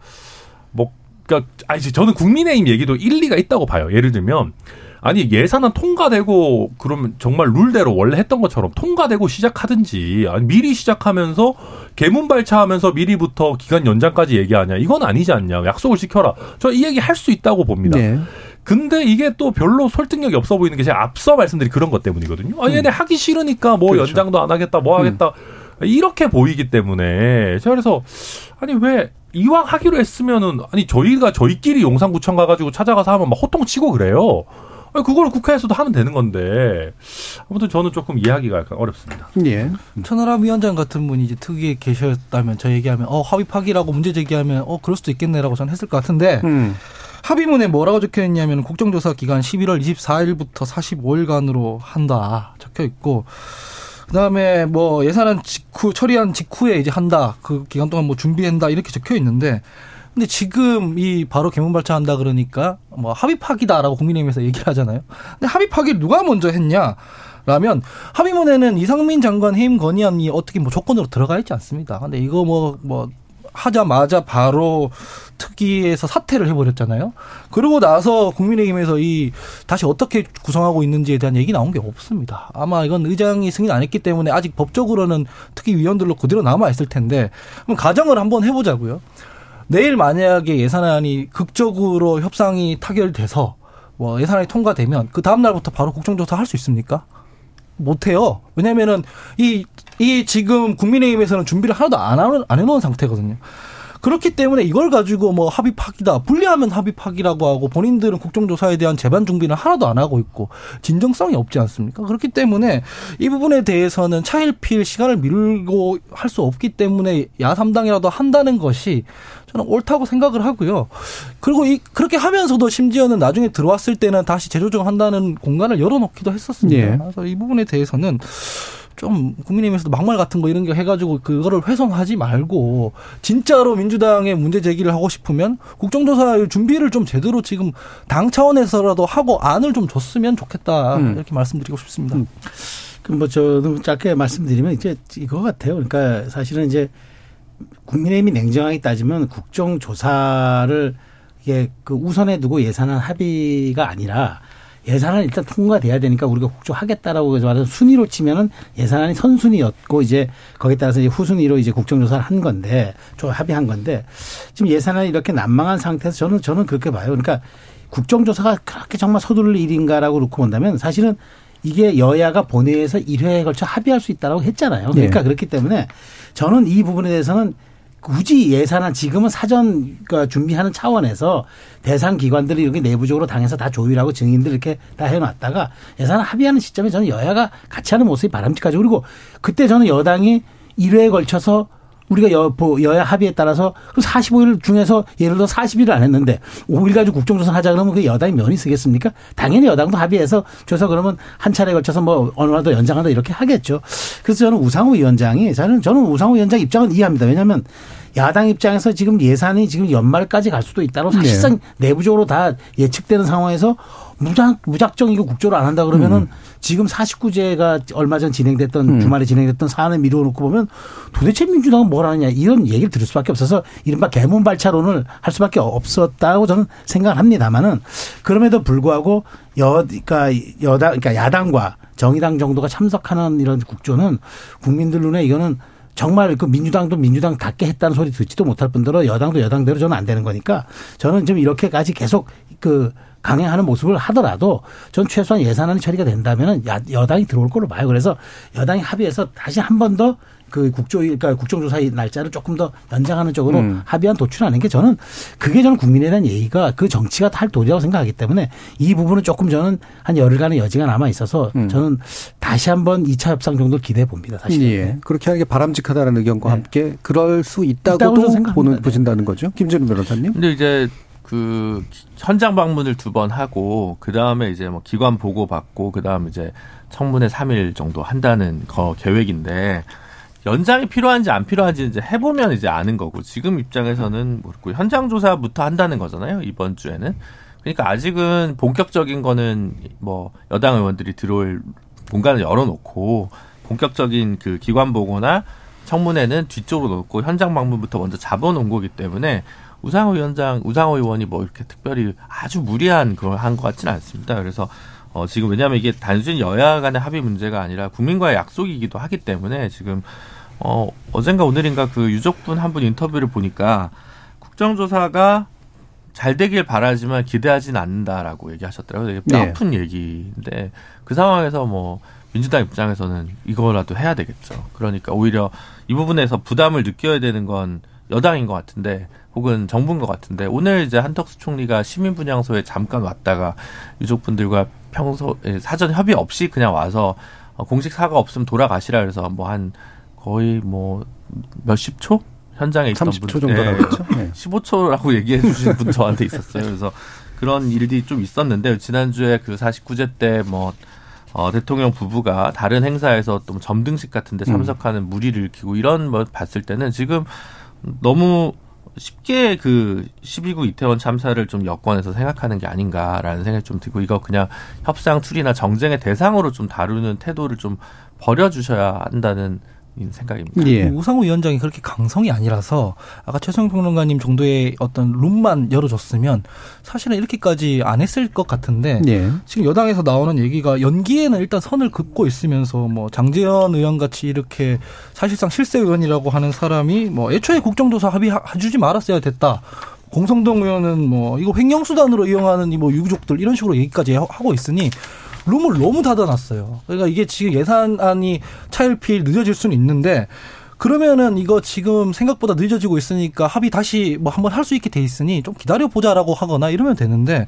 뭐 그러니까 아니 저는 국민의힘 얘기도 일리가 있다고 봐요. 예를 들면 아니 예산은 통과되고 그러면 정말 룰대로 원래 했던 것처럼 통과되고 시작하든지 아니 미리 시작하면서 개문 발차하면서 미리부터 기간 연장까지 얘기하냐 이건 아니지 않냐 약속을 지켜라 저 이 얘기 할 수 있다고 봅니다. 네. 근데 이게 또 별로 설득력이 없어 보이는 게 제가 앞서 말씀드린 그런 것 때문이거든요. 아 얘네 음. 하기 싫으니까 뭐 그렇죠. 연장도 안 하겠다 뭐 하겠다 음. 이렇게 보이기 때문에 제가 그래서 아니 왜 이왕 하기로 했으면은 아니 저희가 저희끼리 용산구청 가가지고 찾아가서 하면 막 호통치고 그래요. 그걸 국회에서도 하면 되는 건데 아무튼 저는 조금 이해하기가 약간 어렵습니다. 예. 천하람 위원장 같은 분이 이제 특위에 계셨다면 저 얘기하면 어 합의 파기라고 문제 제기하면 어 그럴 수도 있겠네라고 저는 했을 것 같은데 음. 합의문에 뭐라고 적혀 있냐면 국정조사 기간 11월 24일부터 45일간으로 한다 적혀 있고 그다음에 뭐 예산안 직후 처리한 직후에 이제 한다 그 기간 동안 뭐 준비한다 이렇게 적혀 있는데 근데 지금 이 바로 개문 발차한다 그러니까 뭐 합의 파기다라고 국민의힘에서 얘기를 하잖아요. 근데 합의 파기를 누가 먼저 했냐? 라면 합의문에는 이상민 장관 해임 건의안이 어떻게 뭐 조건으로 들어가 있지 않습니다. 근데 이거 뭐뭐 뭐 하자마자 바로 특위에서 사퇴를 해버렸잖아요. 그러고 나서 국민의힘에서 이 다시 어떻게 구성하고 있는지에 대한 얘기 나온 게 없습니다. 아마 이건 의장이 승인 안 했기 때문에 아직 법적으로는 특위 위원들로 그대로 남아 있을 텐데 그럼 가정을 한번 해보자고요. 내일 만약에 예산안이 극적으로 협상이 타결돼서 뭐 예산안이 통과되면 그 다음 날부터 바로 국정조사 할 수 있습니까? 못해요. 왜냐면은 이, 이 지금 국민의힘에서는 준비를 하나도 안, 안 해놓은 상태거든요. 그렇기 때문에 이걸 가지고 뭐 합의 파기다. 불리하면 합의 파기라고 하고 본인들은 국정조사에 대한 재반 준비는 하나도 안 하고 있고 진정성이 없지 않습니까? 그렇기 때문에 이 부분에 대해서는 차일피일 시간을 밀고 할 수 없기 때문에 야삼당이라도 한다는 것이 저는 옳다고 생각을 하고요. 그리고 이 그렇게 하면서도 심지어는 나중에 들어왔을 때는 다시 재조정한다는 공간을 열어놓기도 했었습니다. 예. 그래서 이 부분에 대해서는 좀 국민의힘에서도 막말 같은 거 이런 게 해가지고 그거를 훼손하지 말고 진짜로 민주당에 문제 제기를 하고 싶으면 국정조사 준비를 좀 제대로 지금 당 차원에서라도 하고 안을 좀 줬으면 좋겠다 음. 이렇게 말씀드리고 싶습니다. 음. 그럼 뭐 저도 짧게 말씀드리면 이제 이거 같아요. 그러니까 사실은 이제 국민의힘이 냉정하게 따지면 국정조사를 이게 그 우선에 두고 예산안 합의가 아니라 예산안 일단 통과돼야 되니까 우리가 국조하겠다라고 말해서 순위로 치면은 예산안이 선순위였고 이제 거기에 따라서 이제 후순위로 이제 국정조사를 한 건데 좀 합의한 건데 지금 예산안이 이렇게 난망한 상태에서 저는 저는 그렇게 봐요. 그러니까 국정조사가 그렇게 정말 서두를 일인가라고 놓고 본다면 사실은 이게 여야가 본회의에서 1회에 걸쳐 합의할 수 있다라고 했잖아요. 그러니까 네. 그렇기 때문에 저는 이 부분에 대해서는 굳이 예산안 지금은 사전 그러니까 준비하는 차원에서 대상 기관들이 이렇게 내부적으로 당해서 다 조율하고 증인들 이렇게 다 해놨다가 예산안 합의하는 시점에 저는 여야가 같이 하는 모습이 바람직하죠. 그리고 그때 저는 여당이 1회에 걸쳐서 우리가 여, 여야 합의에 따라서 그 45일 중에서 예를 들어 40일을 안 했는데 5일 가지고 국정조사 하자 그러면 그 여당이 면이 쓰겠습니까? 당연히 여당도 합의해서 조사 그러면 한 차례 걸쳐서 뭐 어느 날도 연장한다 이렇게 하겠죠. 그래서 저는 우상호 위원장이 저는 저는 우상호 위원장 입장은 이해합니다. 왜냐하면 야당 입장에서 지금 예산이 지금 연말까지 갈 수도 있다고 사실상 네. 내부적으로 다 예측되는 상황에서 무작, 무작정 이거 국조를 안 한다 그러면은 음. 지금 49제가 얼마 전 진행됐던 음. 주말에 진행됐던 사안을 미뤄놓고 보면 도대체 민주당은 뭘 하느냐 이런 얘기를 들을 수밖에 없어서 이른바 개문발차론을 할 수밖에 없었다고 저는 생각을 합니다만은 그럼에도 불구하고 여, 그러니까 여당, 그러니까 야당과 정의당 정도가 참석하는 이런 국조는 국민들 눈에 이거는 정말 그 민주당도 민주당답게 했다는 소리 듣지도 못할 뿐더러 여당도 여당대로 저는 안 되는 거니까 저는 좀 이렇게까지 계속 그 강행하는 모습을 하더라도 전 최소한 예산안이 처리가 된다면 여당이 들어올 걸로 봐요. 그래서 여당이 합의해서 다시 한 번 더 그 국조, 그러니까 국정조사 날짜를 조금 더 연장하는 쪽으로 음. 합의안 도출하는 게 저는 그게 저는 국민에 대한 예의가 그 정치가 탈 도리라고 생각하기 때문에 이 부분은 조금 저는 한 열흘간의 여지가 남아 있어서 음. 저는 다시 한번 2차 협상 정도 기대해 봅니다. 사실. 예. 그렇게 하는 게 바람직하다는 의견과 네. 함께 그럴 수 있다고도 보는 보신다는 거죠. 김준우 변호사님. 근데 이제 그 현장 방문을 두 번 하고 그 다음에 이제 뭐 기관 보고 받고 그 다음 에 이제 청문회 3일 정도 한다는 거 계획인데 연장이 필요한지 안 필요한지 이제 해보면 이제 아는 거고 지금 입장에서는 모르고 현장 조사부터 한다는 거잖아요 이번 주에는. 그러니까 아직은 본격적인 거는 뭐 여당 의원들이 들어올 공간을 열어놓고 본격적인 그 기관 보고나 청문회는 뒤쪽으로 놓고 현장 방문부터 먼저 잡아놓은 거기 때문에 우상호 위원장, 우상호 의원이 뭐 이렇게 특별히 아주 무리한 그걸 한 것 같지는 않습니다. 그래서 어, 지금 왜냐하면 이게 단순히 여야 간의 합의 문제가 아니라 국민과의 약속이기도 하기 때문에 지금 어, 어젠가 오늘인가 그 유족분 한 분 인터뷰를 보니까 국정조사가 잘 되길 바라지만 기대하진 않는다라고 얘기하셨더라고요. 되게 뼈 네. 아픈 네. 얘기인데 그 상황에서 뭐 민주당 입장에서는 이거라도 해야 되겠죠. 그러니까 오히려 이 부분에서 부담을 느껴야 되는 건 여당인 것 같은데 혹은 정부인 것 같은데 오늘 이제 한덕수 총리가 시민 분향소에 잠깐 왔다가 유족분들과 평소 예, 사전 협의 없이 그냥 와서 어, 공식 사과 없으면 돌아가시라 그래서 뭐 한 거의 뭐 몇십 초 현장에 있던 30초 분, 정도라고 네, 네. 15초라고 얘기해 주신 분 저한테 있었어요. 그래서 그런 일들이 좀 있었는데 지난주에 그 49제 때 뭐 어, 대통령 부부가 다른 행사에서 또 점등식 같은 데 참석하는 음. 물의를 일으키고 이런 뭐 봤을 때는 지금 너무 쉽게 그 10.29 이태원 참사를 좀 여권에서 생각하는 게 아닌가라는 생각이 좀 들고 이거 그냥 협상 tool이나 정쟁의 대상으로 좀 다루는 태도를 좀 버려주셔야 한다는 생각입니다. 예. 우상호 위원장이 그렇게 강성이 아니라서 아까 최성 평론가님 정도의 어떤 룸만 열어줬으면 사실은 이렇게까지 안 했을 것 같은데 예. 지금 여당에서 나오는 얘기가 연기에는 일단 선을 긋고 있으면서 뭐 장재현 의원 같이 이렇게 사실상 실세 의원이라고 하는 사람이 뭐 애초에 국정조사 합의 해주지 말았어야 됐다. 공성동 의원은 뭐 이거 횡령 수단으로 이용하는 이 뭐 유족들 이런 식으로 얘기까지 하고 있으니 룸을 너무 닫아놨어요. 그러니까 이게 지금 예산안이 차일피일 늦어질 수는 있는데 그러면은 이거 지금 생각보다 늦어지고 있으니까 합의 다시 뭐 한번 할 수 있게 돼 있으니 좀 기다려 보자라고 하거나 이러면 되는데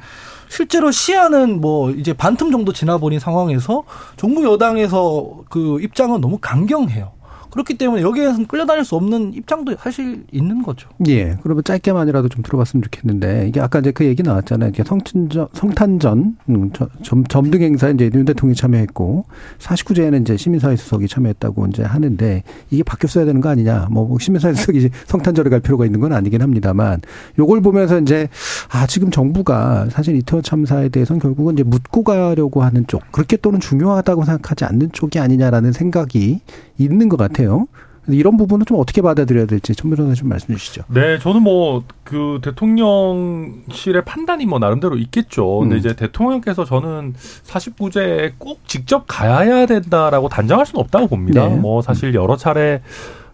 실제로 시한은 뭐 이제 반틈 정도 지나버린 상황에서 정부 여당에서 그 입장은 너무 강경해요. 그렇기 때문에 여기에서는 끌려다닐 수 없는 입장도 사실 있는 거죠. 예. 그러면 짧게만이라도 좀 들어봤으면 좋겠는데 이게 아까 이제 그 얘기 나왔잖아요. 이게 성탄전, 성탄전 음, 점, 점등 행사에 이제 윤 대통령이 참여했고 49제에는 이제 시민사회 수석이 참여했다고 이제 하는데 이게 바뀌었어야 되는 거 아니냐. 뭐 시민사회 수석이 성탄절에 갈 필요가 있는 건 아니긴 합니다만 요걸 보면서 이제 아 지금 정부가 사실 이태원 참사에 대해서는 결국은 이제 묻고 가려고 하는 쪽 그렇게 또는 중요하다고 생각하지 않는 쪽이 아니냐라는 생각이 있는 것 같아요. 이런 부분은 좀 어떻게 받아들여야 될지 천 변호사 좀 말씀해 주시죠. 네, 저는 뭐 그 대통령실의 판단이 뭐 나름대로 있겠죠. 근데 음. 이제 대통령께서 저는 49제에 꼭 직접 가야 된다라고 단정할 수는 없다고 봅니다. 네. 뭐 사실 여러 차례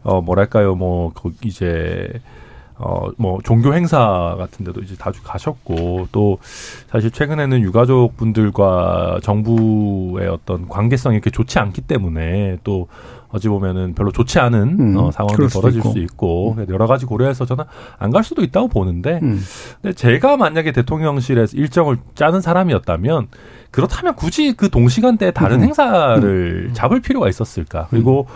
어 뭐랄까요, 뭐 거- 이제 어, 뭐, 종교 행사 같은 데도 이제 자주 가셨고, 또, 사실 최근에는 유가족 분들과 정부의 어떤 관계성이 이렇게 좋지 않기 때문에, 또, 어찌 보면은 별로 좋지 않은 음, 어, 상황이 벌어질 있고. 수 있고, 여러 가지 고려해서 저는 안 갈 수도 있다고 보는데, 음. 근데 제가 만약에 대통령실에서 일정을 짜는 사람이었다면 그렇다면 굳이 그 동시간대에 다른 음. 행사를 잡을 필요가 있었을까? 그리고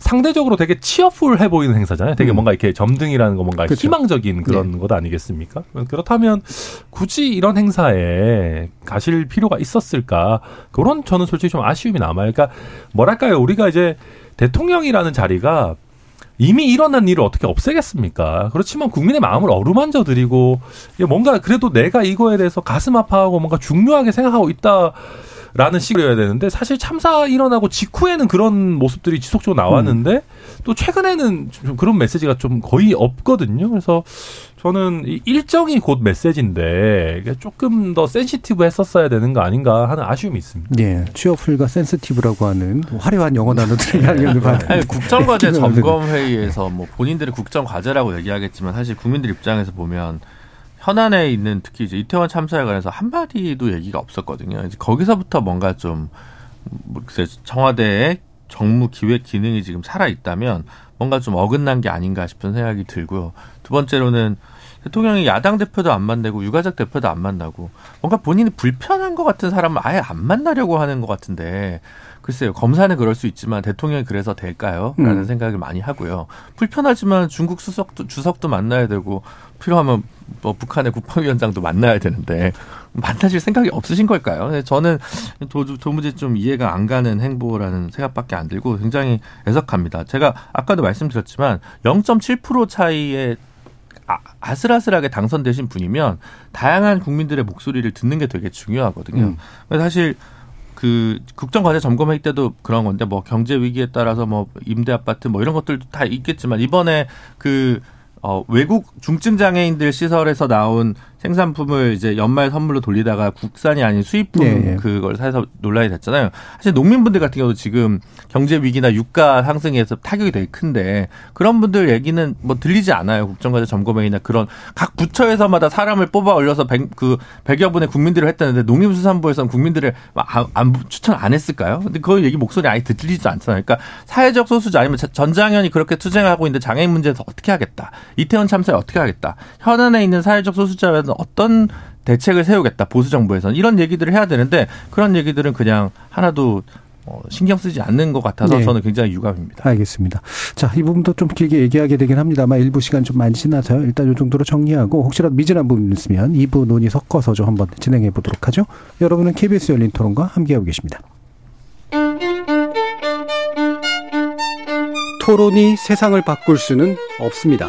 상대적으로 되게 치어풀해 보이는 행사잖아요. 되게 음. 뭔가 이렇게 점등이라는 거 뭔가 그쵸. 희망적인 그런 것 아니겠습니까? 그렇다면 굳이 이런 행사에 가실 필요가 있었을까? 그런 저는 솔직히 좀 아쉬움이 남아요. 그러니까 뭐랄까요? 우리가 이제 대통령이라는 자리가 이미 일어난 일을 어떻게 없애겠습니까? 그렇지만 국민의 마음을 어루만져 드리고 이게 뭔가 그래도 내가 이거에 대해서 가슴 아파하고 뭔가 중요하게 생각하고 있다 라는 식이어야 되는데 사실 참사 일어나고 직후에는 그런 모습들이 지속적으로 나왔는데 또 최근에는 좀 그런 메시지가 좀 거의 없거든요. 그래서 저는 이 일정이 곧 메시지인데 조금 더 sensitive 했었어야 되는 거 아닌가 하는 아쉬움이 있습니다. 예, cheerful과 센스티브라고 하는 화려한 영어 단어들의 양념을 받는. 아니, 국정 과제 기분 안 되네. 점검 회의에서 뭐 본인들이 국정 과제라고 얘기하겠지만 사실 국민들 입장에서 보면 현안에 있는 특히 이제 이태원 참사에 관해서 한 마디도 얘기가 없었거든요. 이제 거기서부터 뭔가 좀 뭐, 청와대의 정무 기획 기능이 지금 살아 있다면 뭔가 좀 어긋난 게 아닌가 싶은 생각이 들고요. 두 번째로는 대통령이 야당 대표도 안 만나고 유가족 대표도 안 만나고 뭔가 본인이 불편한 것 같은 사람을 아예 안 만나려고 하는 것 같은데 글쎄요 검사는 그럴 수 있지만 대통령이 그래서 될까요? 라는 음. 생각을 많이 하고요. 불편하지만 중국 수석도 주석도 만나야 되고 필요하면 뭐 북한의 국방위원장도 만나야 되는데 만나실 생각이 없으신 걸까요? 근데 저는 도, 도무지 좀 이해가 안 가는 행보라는 생각밖에 안 들고 굉장히 애석합니다. 제가 아까도 말씀드렸지만 0.7% 차이의 아, 아슬아슬하게 당선되신 분이면 다양한 국민들의 목소리를 듣는 게 되게 중요하거든요. 음. 사실 그 국정 과제 점검 회의 때도 그런 건데 뭐 경제 위기에 따라서 뭐 임대 아파트 뭐 이런 것들도 다 있겠지만 이번에 그 어, 외국 중증 장애인들 시설에서 나온 생산품을 이제 연말 선물로 돌리다가 국산이 아닌 수입품 예, 예. 그걸 사서 논란이 됐잖아요. 사실 농민분들 같은 경우도 지금 경제 위기나 유가 상승에서 타격이 되게 큰데 그런 분들 얘기는 뭐 들리지 않아요. 국정과제 점검회의나 그런 각 부처에서마다 사람을 뽑아 올려서 백, 그 100여 분의 국민들을 했다는데 농림수산부에서는 국민들을 안, 안- 추천 안 했을까요? 근데 그 얘기 목소리 아예 들리지도 않잖아요. 그러니까 사회적 소수자 아니면 자- 전장현이 그렇게 투쟁하고 있는데 장애인 문제에서 어떻게 하겠다. 이태원 참사에 어떻게 하겠다. 현안에 있는 사회적 소수자에 는 어떤 대책을 세우겠다. 보수 정부에서는 이런 얘기들을 해야 되는데 그런 얘기들은 그냥 하나도 어, 신경 쓰지 않는 것 같아서 네. 저는 굉장히 유감입니다. 알겠습니다. 자, 이 부분도 좀 길게 얘기하게 되긴 합니다만 일부 시간 좀 많이 지나서요. 일단 이 정도로 정리하고 혹시라도 미진한 부분 있으면 2부 논의 섞어서 좀 한번 진행해 보도록 하죠. 여러분은 KBS 열린 토론과 함께하고 계십니다. 토론이 세상을 바꿀 수는 없습니다.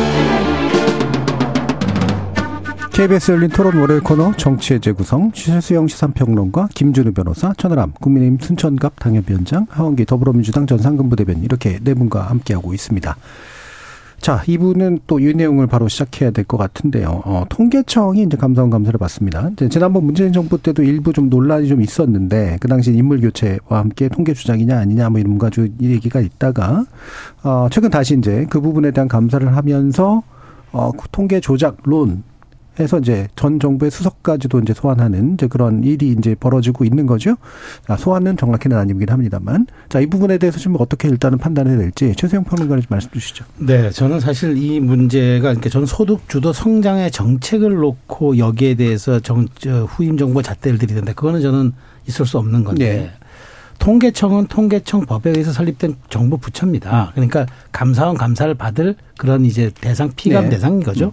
KBS 열린 토론 월요일 코너 정치의 재구성 최수영 시사평론가 김준우 변호사 천하람 국민의힘 순천갑 당협위원장 하원기 더불어민주당 전상근 부대변인 이렇게 네 분과 함께하고 있습니다. 자, 이분은 또 이 내용을 바로 시작해야 될 것 같은데요. 어, 통계청이 이제 감사원 감사를 받습니다. 이제 지난번 문재인 정부 때도 일부 좀 논란이 좀 있었는데 그 당시 인물 교체와 함께 통계 주장이냐 아니냐 뭐 이런 가지고 이 얘기가 있다가 어, 최근 다시 이제 그 부분에 대한 감사를 하면서 어, 그 통계 조작론 해서 이제 전 정부의 수석까지도 이제 소환하는 이제 그런 일이 이제 벌어지고 있는 거죠. 자, 소환은 정확히는 아니긴 합니다만. 자, 이 부분에 대해서 지금 어떻게 일단은 판단해야 될지 최세영 평론가님 좀 말씀 주시죠. 네, 저는 사실 이 문제가 그러니까 저는 소득 주도 성장의 정책을 놓고 여기에 대해서 정 저, 후임 정부 잣대를 들이는데 그거는 저는 있을 수 없는 건데 네. 통계청은 통계청 법에 의해서 설립된 정부 부처입니다. 그러니까 감사원 감사를 받을 그런 이제 대상 피감 네. 대상인 거죠.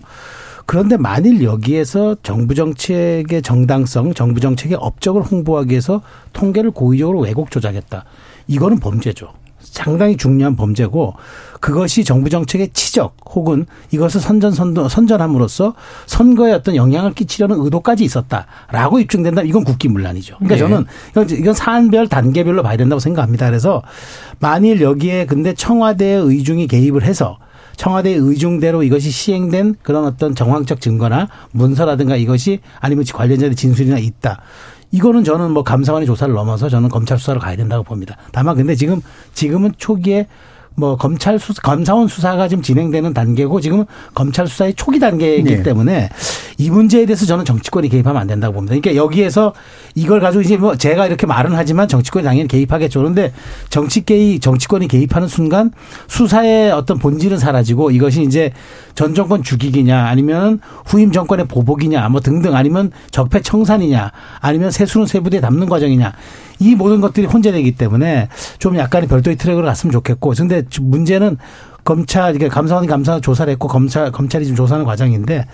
그런데 만일 여기에서 정부 정책의 정당성, 정부 정책의 업적을 홍보하기 위해서 통계를 고의적으로 왜곡 조작했다. 이거는 범죄죠. 상당히 중요한 범죄고 그것이 정부 정책의 치적 혹은 이것을 선전 선전함으로써 선거에 어떤 영향을 끼치려는 의도까지 있었다라고 입증된다. 이건 국기문란이죠. 그러니까 네. 저는 이건, 이건 사안별 단계별로 봐야 된다고 생각합니다. 그래서 만일 여기에 근데 청와대의 의중이 개입을 해서 청와대 의중대로 이것이 시행된 그런 어떤 정황적 증거나 문서라든가 이것이 아니면 관련자의 진술이나 있다. 이거는 저는 뭐 감사원의 조사를 넘어서 저는 검찰 수사로 가야 된다고 봅니다. 다만 근데 지금 지금은 초기에 뭐 검찰 수사, 검사원 수사가 지금 진행되는 단계고 지금 검찰 수사의 초기 단계이기 네. 때문에 이 문제에 대해서 저는 정치권이 개입하면 안 된다고 봅니다. 그러니까 여기에서 이걸 가지고 이제 뭐 제가 이렇게 말은 하지만 정치권이 당연히 개입하겠죠. 그런데 정치 개입, 정치권이 개입하는 순간 수사의 어떤 본질은 사라지고 이것이 이제 전 정권 죽이기냐 아니면 후임 정권의 보복이냐 뭐 등등 아니면 적폐 청산이냐 아니면 세수는 세부대에 담는 과정이냐 이 모든 것들이 혼재되기 때문에 좀 약간의 별도의 트랙으로 갔으면 좋겠고 근데 문제는 검찰 이게 감사원이 감사 조사를 했고 검찰 검찰이 지금 조사하는 과정인데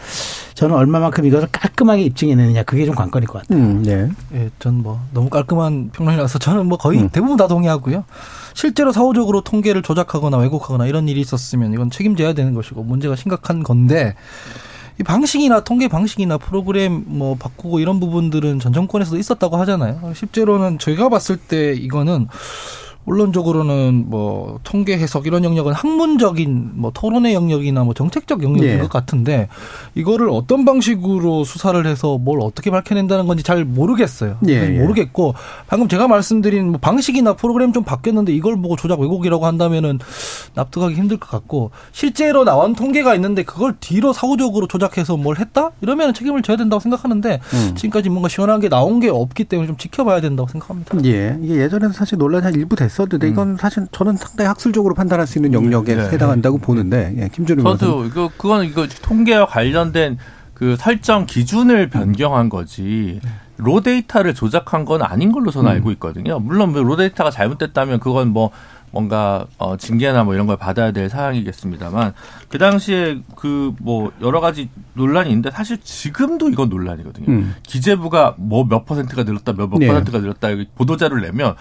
저는 얼마만큼 이것을 깔끔하게 입증해내느냐 그게 좀 관건일 것 같아요. 음, 네. 예, 전 뭐 너무 깔끔한 평론이라서 저는 뭐 거의 음. 대부분 다 동의하고요. 실제로 사후적으로 통계를 조작하거나 왜곡하거나 이런 일이 있었으면 이건 책임져야 되는 것이고 문제가 심각한 건데 이 방식이나 통계 방식이나 프로그램 뭐 바꾸고 이런 부분들은 전 정권에서도 있었다고 하잖아요. 실제로는 저희가 봤을 때 이거는 원론적으로는 뭐 통계 해석 이런 영역은 학문적인 뭐 토론의 영역이나 뭐 정책적 영역인 예. 것 같은데 이거를 어떤 방식으로 수사를 해서 뭘 어떻게 밝혀낸다는 건지 잘 모르겠어요. 예. 예. 모르겠고 방금 제가 말씀드린 뭐 방식이나 프로그램 좀 바뀌었는데 이걸 보고 조작 왜곡이라고 한다면은 납득하기 힘들 것 같고 실제로 나온 통계가 있는데 그걸 뒤로 사후적으로 조작해서 뭘 했다 이러면 책임을 져야 된다고 생각하는데 음. 지금까지 뭔가 시원한 게 나온 게 없기 때문에 좀 지켜봐야 된다고 생각합니다. 예. 이게 예전에는 사실 논란이 한 일부 됐. 있었는데 이건 음. 사실 저는 상당히 학술적으로 판단할 수 있는 영역에 네. 해당한다고 보는데 예, 김준우 저도 이거 그건 이거 통계와 관련된 그 설정 기준을 변경한 거지 로 데이터를 조작한 건 아닌 걸로 저는 음. 알고 있거든요. 물론 뭐로 데이터가 잘못됐다면 그건 뭐 뭔가 어 징계나 뭐 이런 걸 받아야 될 사항이겠습니다만 그 당시에 그 뭐 여러 가지 논란이 있는데 사실 지금도 이건 논란이거든요. 음. 기재부가 뭐 몇 퍼센트가 늘었다 몇, 몇 네. 퍼센트가 늘었다 보도자를 내면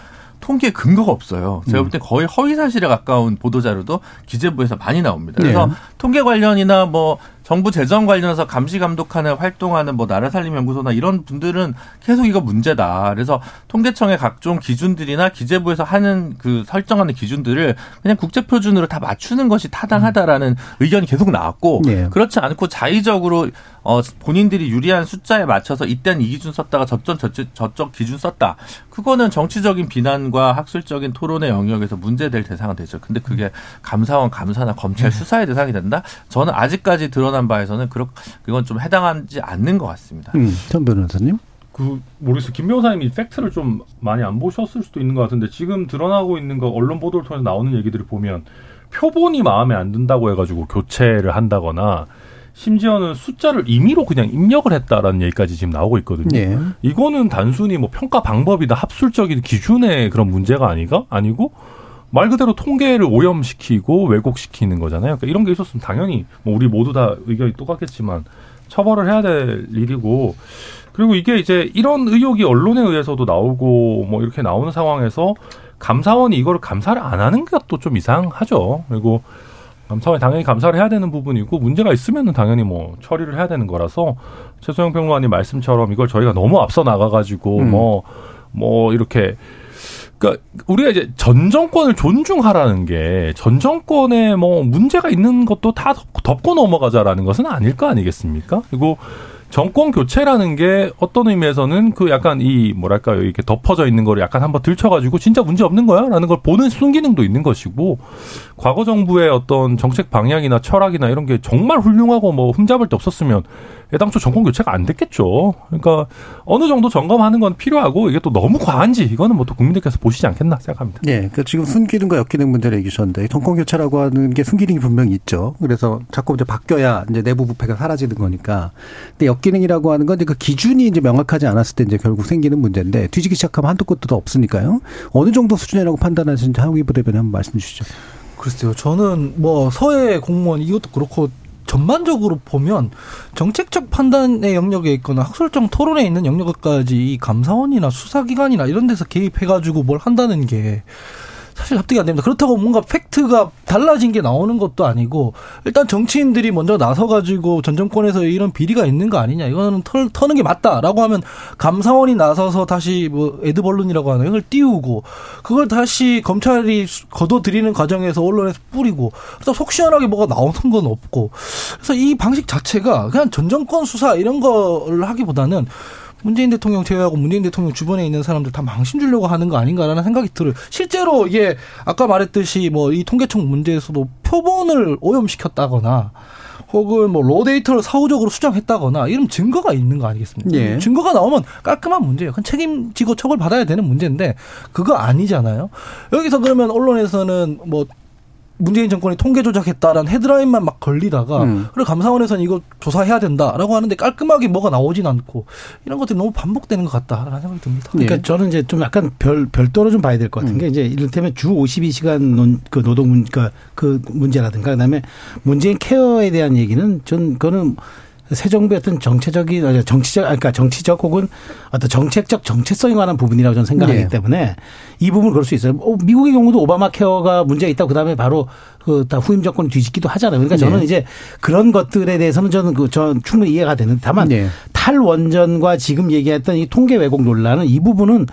통계 근거가 없어요. 제가 음. 볼때 거의 허위 사실에 가까운 보도 자료도 기재부에서 많이 나옵니다. 그래서 네. 통계 관련이나 뭐 정부 재정 관련해서 감시 감독하는 활동하는 뭐 나라 살림 연구소나 이런 분들은 계속 이거 문제다. 그래서 통계청의 각종 기준들이나 기재부에서 하는 그 설정하는 기준들을 그냥 국제 표준으로 다 맞추는 것이 타당하다라는 음. 의견이 계속 나왔고 네. 그렇지 않고 자의적으로 어 본인들이 유리한 숫자에 맞춰서 이때는 이 기준 썼다가 저쪽 저쪽 저쪽 기준 썼다. 그거는 정치적인 비난과 학술적인 토론의 영역에서 문제될 대상은 되죠. 근데 그게 감사원 감사나 검찰 네. 수사의 대상이 된다? 저는 아직까지 드러난 드러난 바에서는 그렇 그건 좀 해당하지 않는 것 같습니다. 음, 전 변호사님. 그 모르겠어요. 김 변호사님이 팩트를 좀 많이 안 보셨을 수도 있는 것 같은데 지금 드러나고 있는 거 언론 보도를 통해서 나오는 얘기들을 보면 표본이 마음에 안 든다고 해가지고 교체를 한다거나 심지어는 숫자를 임의로 그냥 입력을 했다라는 얘기까지 지금 나오고 있거든요. 네. 이거는 단순히 뭐 평가 방법이나 합술적인 기준의 그런 문제가 아니가 아니고 말 그대로 통계를 오염시키고 왜곡시키는 거잖아요. 그러니까 이런 게 있었으면 당연히 뭐 우리 모두 다 의견이 똑같겠지만 처벌을 해야 될 일이고 그리고 이게 이제 이런 의혹이 언론에 의해서도 나오고 뭐 이렇게 나오는 상황에서 감사원이 이거를 감사를 안 하는 것도 좀 이상하죠. 그리고 감사원이 당연히 감사를 해야 되는 부분이고 문제가 있으면은 당연히 뭐 처리를 해야 되는 거라서 최소영 평론가님 말씀처럼 이걸 저희가 너무 앞서 나가가지고 뭐뭐 음. 뭐 이렇게 그러니까 우리가 이제 전 정권을 존중하라는 게 전 정권에 뭐 문제가 있는 것도 다 덮고 넘어가자라는 것은 아닐 거 아니겠습니까? 그리고 정권 교체라는 게 어떤 의미에서는 그 약간 이 뭐랄까요 이렇게 덮어져 있는 거를 약간 한번 들춰가지고 진짜 문제 없는 거야라는 걸 보는 순기능도 있는 것이고 과거 정부의 어떤 정책 방향이나 철학이나 이런 게 정말 훌륭하고 뭐 흠잡을 데 없었으면 애당초 정권 교체가 안 됐겠죠. 그러니까 어느 정도 점검하는 건 필요하고 이게 또 너무 과한지 이거는 뭐 또 국민들께서 보시지 않겠나 생각합니다. 네, 그러니까 지금 순기능과 역기능 문제를 얘기하셨는데 정권 교체라고 하는 게 순기능이 분명히 있죠. 그래서 자꾸 이제 바뀌어야 이제 내부 부패가 사라지는 거니까. 근데 역 불기능이라고 하는 건 이제 그 기준이 이제 명확하지 않았을 때 이제 결국 생기는 문제인데 뒤지기 시작하면 끝도 더 없으니까요. 어느 정도 수준이라고 판단하시는지 한국이 부대변인 한번 말씀 주시죠. 글쎄요. 저는 뭐 서해 공무원 이것도 그렇고 전반적으로 보면 정책적 판단의 영역에 있거나 학술적 토론에 있는 영역까지 이 감사원이나 수사기관이나 이런 데서 개입해가지고 뭘 한다는 게 사실 납득이 안 됩니다. 그렇다고 뭔가 팩트가 달라진 게 나오는 것도 아니고 일단 정치인들이 먼저 나서가지고 전 정권에서 이런 비리가 있는 거 아니냐 이거는 털, 터는 게 맞다라고 하면 감사원이 나서서 다시 뭐 에드벌룬이라고 하는 이걸 띄우고 그걸 다시 검찰이 걷어들이는 과정에서 언론에서 뿌리고 그래서 속 시원하게 뭐가 나오는 건 없고 그래서 이 방식 자체가 그냥 전 정권 수사 이런 거를 하기보다는 문재인 대통령 제외하고 문재인 대통령 주변에 있는 사람들 다 망신 주려고 하는 거 아닌가라는 생각이 들어요. 실제로 이게 아까 말했듯이 뭐 이 통계청 문제에서도 표본을 오염시켰다거나 혹은 뭐 로데이터를 사후적으로 수정했다거나 이런 증거가 있는 거 아니겠습니까? 예. 증거가 나오면 깔끔한 문제예요. 그건 책임지고 처벌 받아야 되는 문제인데 그거 아니잖아요. 여기서 그러면 언론에서는 뭐 문재인 정권이 통계 조작했다라는 헤드라인만 막 걸리다가 음. 그리고 감사원에서는 이거 조사해야 된다라고 하는데 깔끔하게 뭐가 나오진 않고 이런 것들이 너무 반복되는 것 같다라는 생각이 듭니다. 그러니까 예. 저는 이제 좀 약간 별 별도로 좀 봐야 될 것 같은 게 이제 이를테면 주 52시간 논, 그 노동 문, 그, 그 문제라든가 그다음에 문재인 케어에 대한 얘기는 전 그거는 새 정부의 어떤 정체적인 정치적 그러니까 정치적 혹은 어떤 정책적 정체성에 관한 부분이라고 저는 생각하기 네. 때문에 이 부분 그럴 수 있어요. 어, 미국의 경우도 오바마 케어가 문제가 있다고 그다음에 바로 그 다 후임 정권이 뒤집기도 하잖아요. 그러니까 저는 네. 이제 그런 것들에 대해서는 저는 그 전 충분히 이해가 되는데 다만 네. 탈원전과 지금 얘기했던 이 통계 왜곡 논란은 이 부분은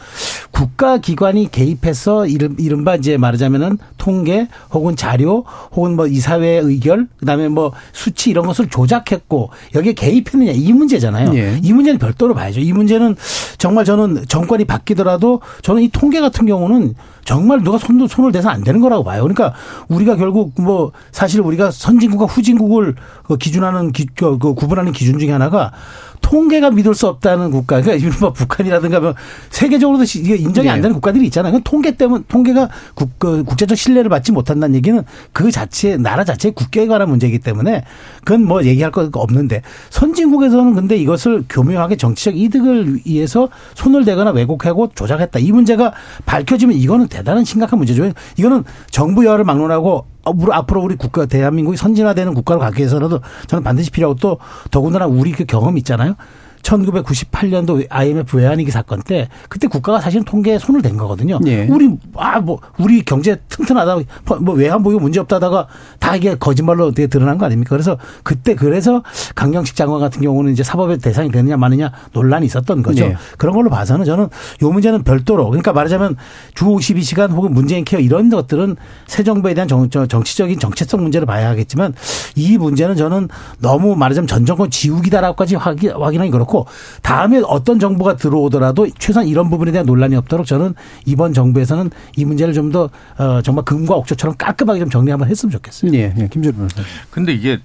국가 기관이 개입해서 이른- 이른바 이제 말하자면은 통계 혹은 자료 혹은 뭐 이사회 의결 그다음에 뭐 수치 이런 것을 조작했고 여기에 개입했느냐 이 문제잖아요. 예. 이 문제는 별도로 봐야죠. 이 문제는 정말 저는 정권이 바뀌더라도 저는 이 통계 같은 경우는 정말 누가 손, 손을 대서 안 되는 거라고 봐요. 그러니까 우리가 결국 뭐 사실 우리가 선진국과 후진국을 그 기준하는 기, 그, 그 구분하는 기준 중에 하나가 통계가 믿을 수 없다는 국가, 그러니까 이른바 북한이라든가 뭐 세계적으로도 시- 이게 인정이 안 네. 되는 국가들이 있잖아요. 그 통계 때문 통계가 국, 그 국제적 신뢰를 받지 못한다는 얘기는 그 자체 나라 자체의 국격에 관한 문제이기 때문에 그건 뭐 얘기할 거 없는데 선진국에서는 근데 이것을 교묘하게 정치적 이득을 위해서 손을 대거나 왜곡하고 조작했다. 이 문제가 밝혀지면 이거는 대단한 심각한 문제죠. 이거는 정부 여하를 막론하고 앞으로 우리 국가 대한민국이 선진화되는 국가로 가기 위해서라도 저는 반드시 필요하고 또 더군다나 우리 그 경험이 있잖아요. 1998년도 IMF 외환위기 사건 때 그때 국가가 사실은 통계에 손을 댄 거거든요. 예. 우리 아 뭐 우리 경제 튼튼하다 뭐 외환 보유 문제 없다다가 다 이게 거짓말로 어떻게 드러난 거 아닙니까? 그래서 그때 그래서 강경식 장관 같은 경우는 이제 사법의 대상이 되느냐 마느냐 논란이 있었던 거죠. 네. 그런 걸로 봐서는 저는 요 문제는 별도로 그러니까 말하자면 주 52시간 혹은 문재인 케어 이런 것들은 새 정부에 대한 정, 저- 정치적인 정체성 문제를 봐야 하겠지만 이 문제는 저는 너무 말하자면 전 정권 지우기다라고까지 확인, 확인하기 그렇고 다음에 어떤 정부가 들어오더라도 최소한 이런 부분에 대한 논란이 없도록 저는 이번 정부에서는 이 문제를 좀더 어, 정말 금과 옥조처럼 깔끔하게 좀 정리 한번 했으면 좋겠어요. 예, 예, 김준호 변호사. 근데 이게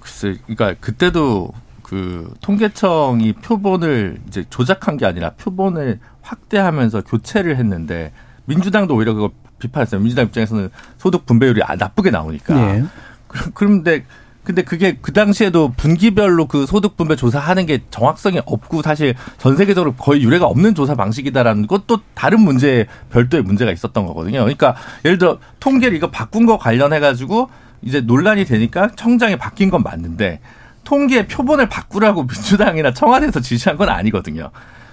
글쎄, 그러니까 그때도 그 통계청이 표본을 이제 조작한 게 아니라 표본을 확대하면서 교체를 했는데 민주당도 오히려 그걸 비판했어요. 민주당 입장에서는 소득 분배율이 아- 나쁘게 나오니까. 예. 그럼- 그런데 근데 그게 그 당시에도 분기별로 그 소득 분배 조사하는 게 정확성이 없고 사실 전 세계적으로 거의 유례가 없는 조사 방식이다라는 것도 다른 문제 별도의 문제가 있었던 거거든요. 그러니까 예를 들어 통계를 이거 바꾼 거 관련해 가지고 이제 논란이 되니까 청장이 바뀐 건 맞는데 통계 표본을 바꾸라고 민주당이나 청와대에서 지시한 건 아니거든요.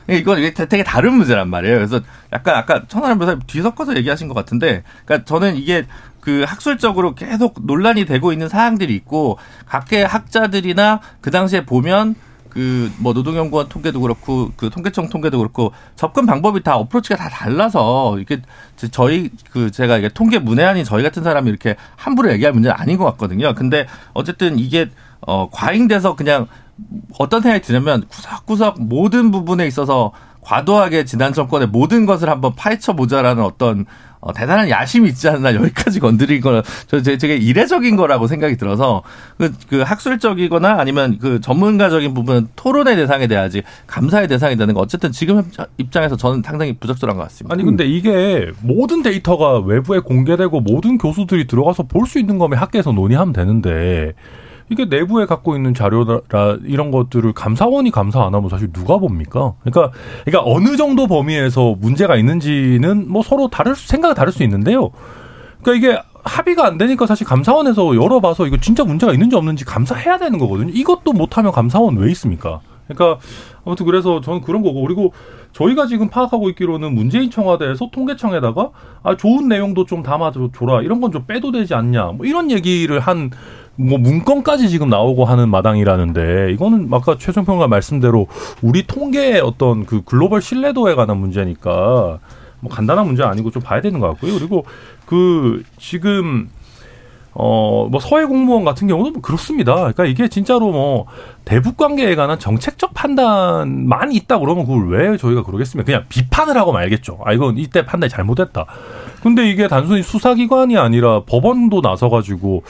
이건 이게 되게 다른 문제란 말이에요. 그래서 약간 아까 천하람 변호사님 뒤섞어서 얘기하신 것 같은데, 그러니까 저는 이게 그 학술적으로 계속 논란이 되고 있는 사항들이 있고 각계 학자들이나 그 당시에 보면 그 뭐 노동연구원 통계도 그렇고 그 통계청 통계도 그렇고 접근 방법이 다 어프로치가 다 달라서 이게 저희 그 제가 이게 통계 문외한인 저희 같은 사람이 이렇게 함부로 얘기할 문제는 아닌 것 같거든요. 근데 어쨌든 이게 어 과잉돼서 그냥 어떤 생각이 드냐면 구석구석 모든 부분에 있어서 과도하게 지난 정권의 모든 것을 한번 파헤쳐 보자라는 어떤 어, 대단한 야심이 있지 않나 여기까지 건드린 거는 저 제- 되게 이례적인 거라고 생각이 들어서 그, 그 학술적이거나 아니면 그 전문가적인 부분은 토론의 대상이 돼야지 감사의 대상이 되는 거 어쨌든 지금 입장에서 저는 상당히 부적절한 것 같습니다. 아니 근데 이게 모든 데이터가 외부에 공개되고 모든 교수들이 들어가서 볼 수 있는 거면 학계에서 논의하면 되는데 이게 내부에 갖고 있는 자료라 이런 것들을 감사원이 감사 안 하면 사실 누가 봅니까? 그러니까 그러니까 어느 정도 범위에서 문제가 있는지는 뭐 서로 다를 생각이 다를 수 있는데요. 그러니까 이게 합의가 안 되니까 사실 감사원에서 열어봐서 이거 진짜 문제가 있는지 없는지 감사해야 되는 거거든요. 이것도 못하면 감사원 왜 있습니까? 그러니까 아무튼 그래서 저는 그런 거고 그리고 저희가 지금 파악하고 있기로는 문재인 청와대에서 통계청에다가 아 좋은 내용도 좀 담아줘라 이런 건 좀 빼도 되지 않냐 뭐 이런 얘기를 한 뭐 문건까지 지금 나오고 하는 마당이라는데 이거는 아까 최종평가 말씀대로 우리 통계의 어떤 그 글로벌 신뢰도에 관한 문제니까 뭐 간단한 문제 아니고 좀 봐야 되는 것 같고요. 그리고 그 지금 어, 뭐 서해 공무원 같은 경우도 뭐 그렇습니다. 그러니까 이게 진짜로 뭐 대북 관계에 관한 정책적 판단만 있다 그러면 그걸 왜 저희가 그러겠습니까? 그냥 비판을 하고 말겠죠. 아, 이건 이때 판단이 잘못됐다. 근데 이게 단순히 수사기관이 아니라 법원도 나서가지고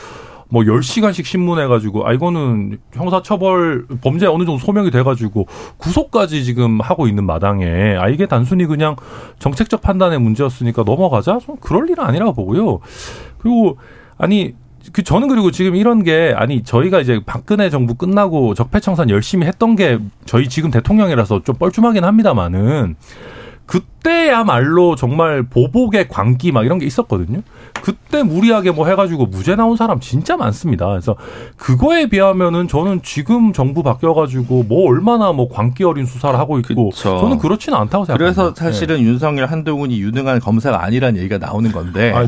뭐 10시간씩 신문해가지고, 아, 이거는 형사처벌, 범죄 어느 정도 소명이 돼가지고, 구속까지 지금 하고 있는 마당에, 아, 이게 단순히 그냥 정책적 판단의 문제였으니까 넘어가자? 좀 그럴 일은 아니라고 보고요. 그리고, 아니, 그 저는 그리고 지금 이런 게 아니 저희가 이제 박근혜 정부 끝나고 적폐청산 열심히 했던 게 저희 지금 대통령이라서 좀 뻘쭘하긴 합니다만은 그때야말로 정말 보복의 광기 막 이런 게 있었거든요. 그때 무리하게 뭐 해가지고 무죄 나온 사람 진짜 많습니다. 그래서 그거에 비하면은 저는 지금 정부 바뀌어가지고 뭐 얼마나 뭐 광기 어린 수사를 하고 있고 그쵸. 저는 그렇지는 않다고 생각합니다. 그래서 사실은 네. 윤석열 한동훈이 유능한 검사가 아니라는 얘기가 나오는 건데 아니,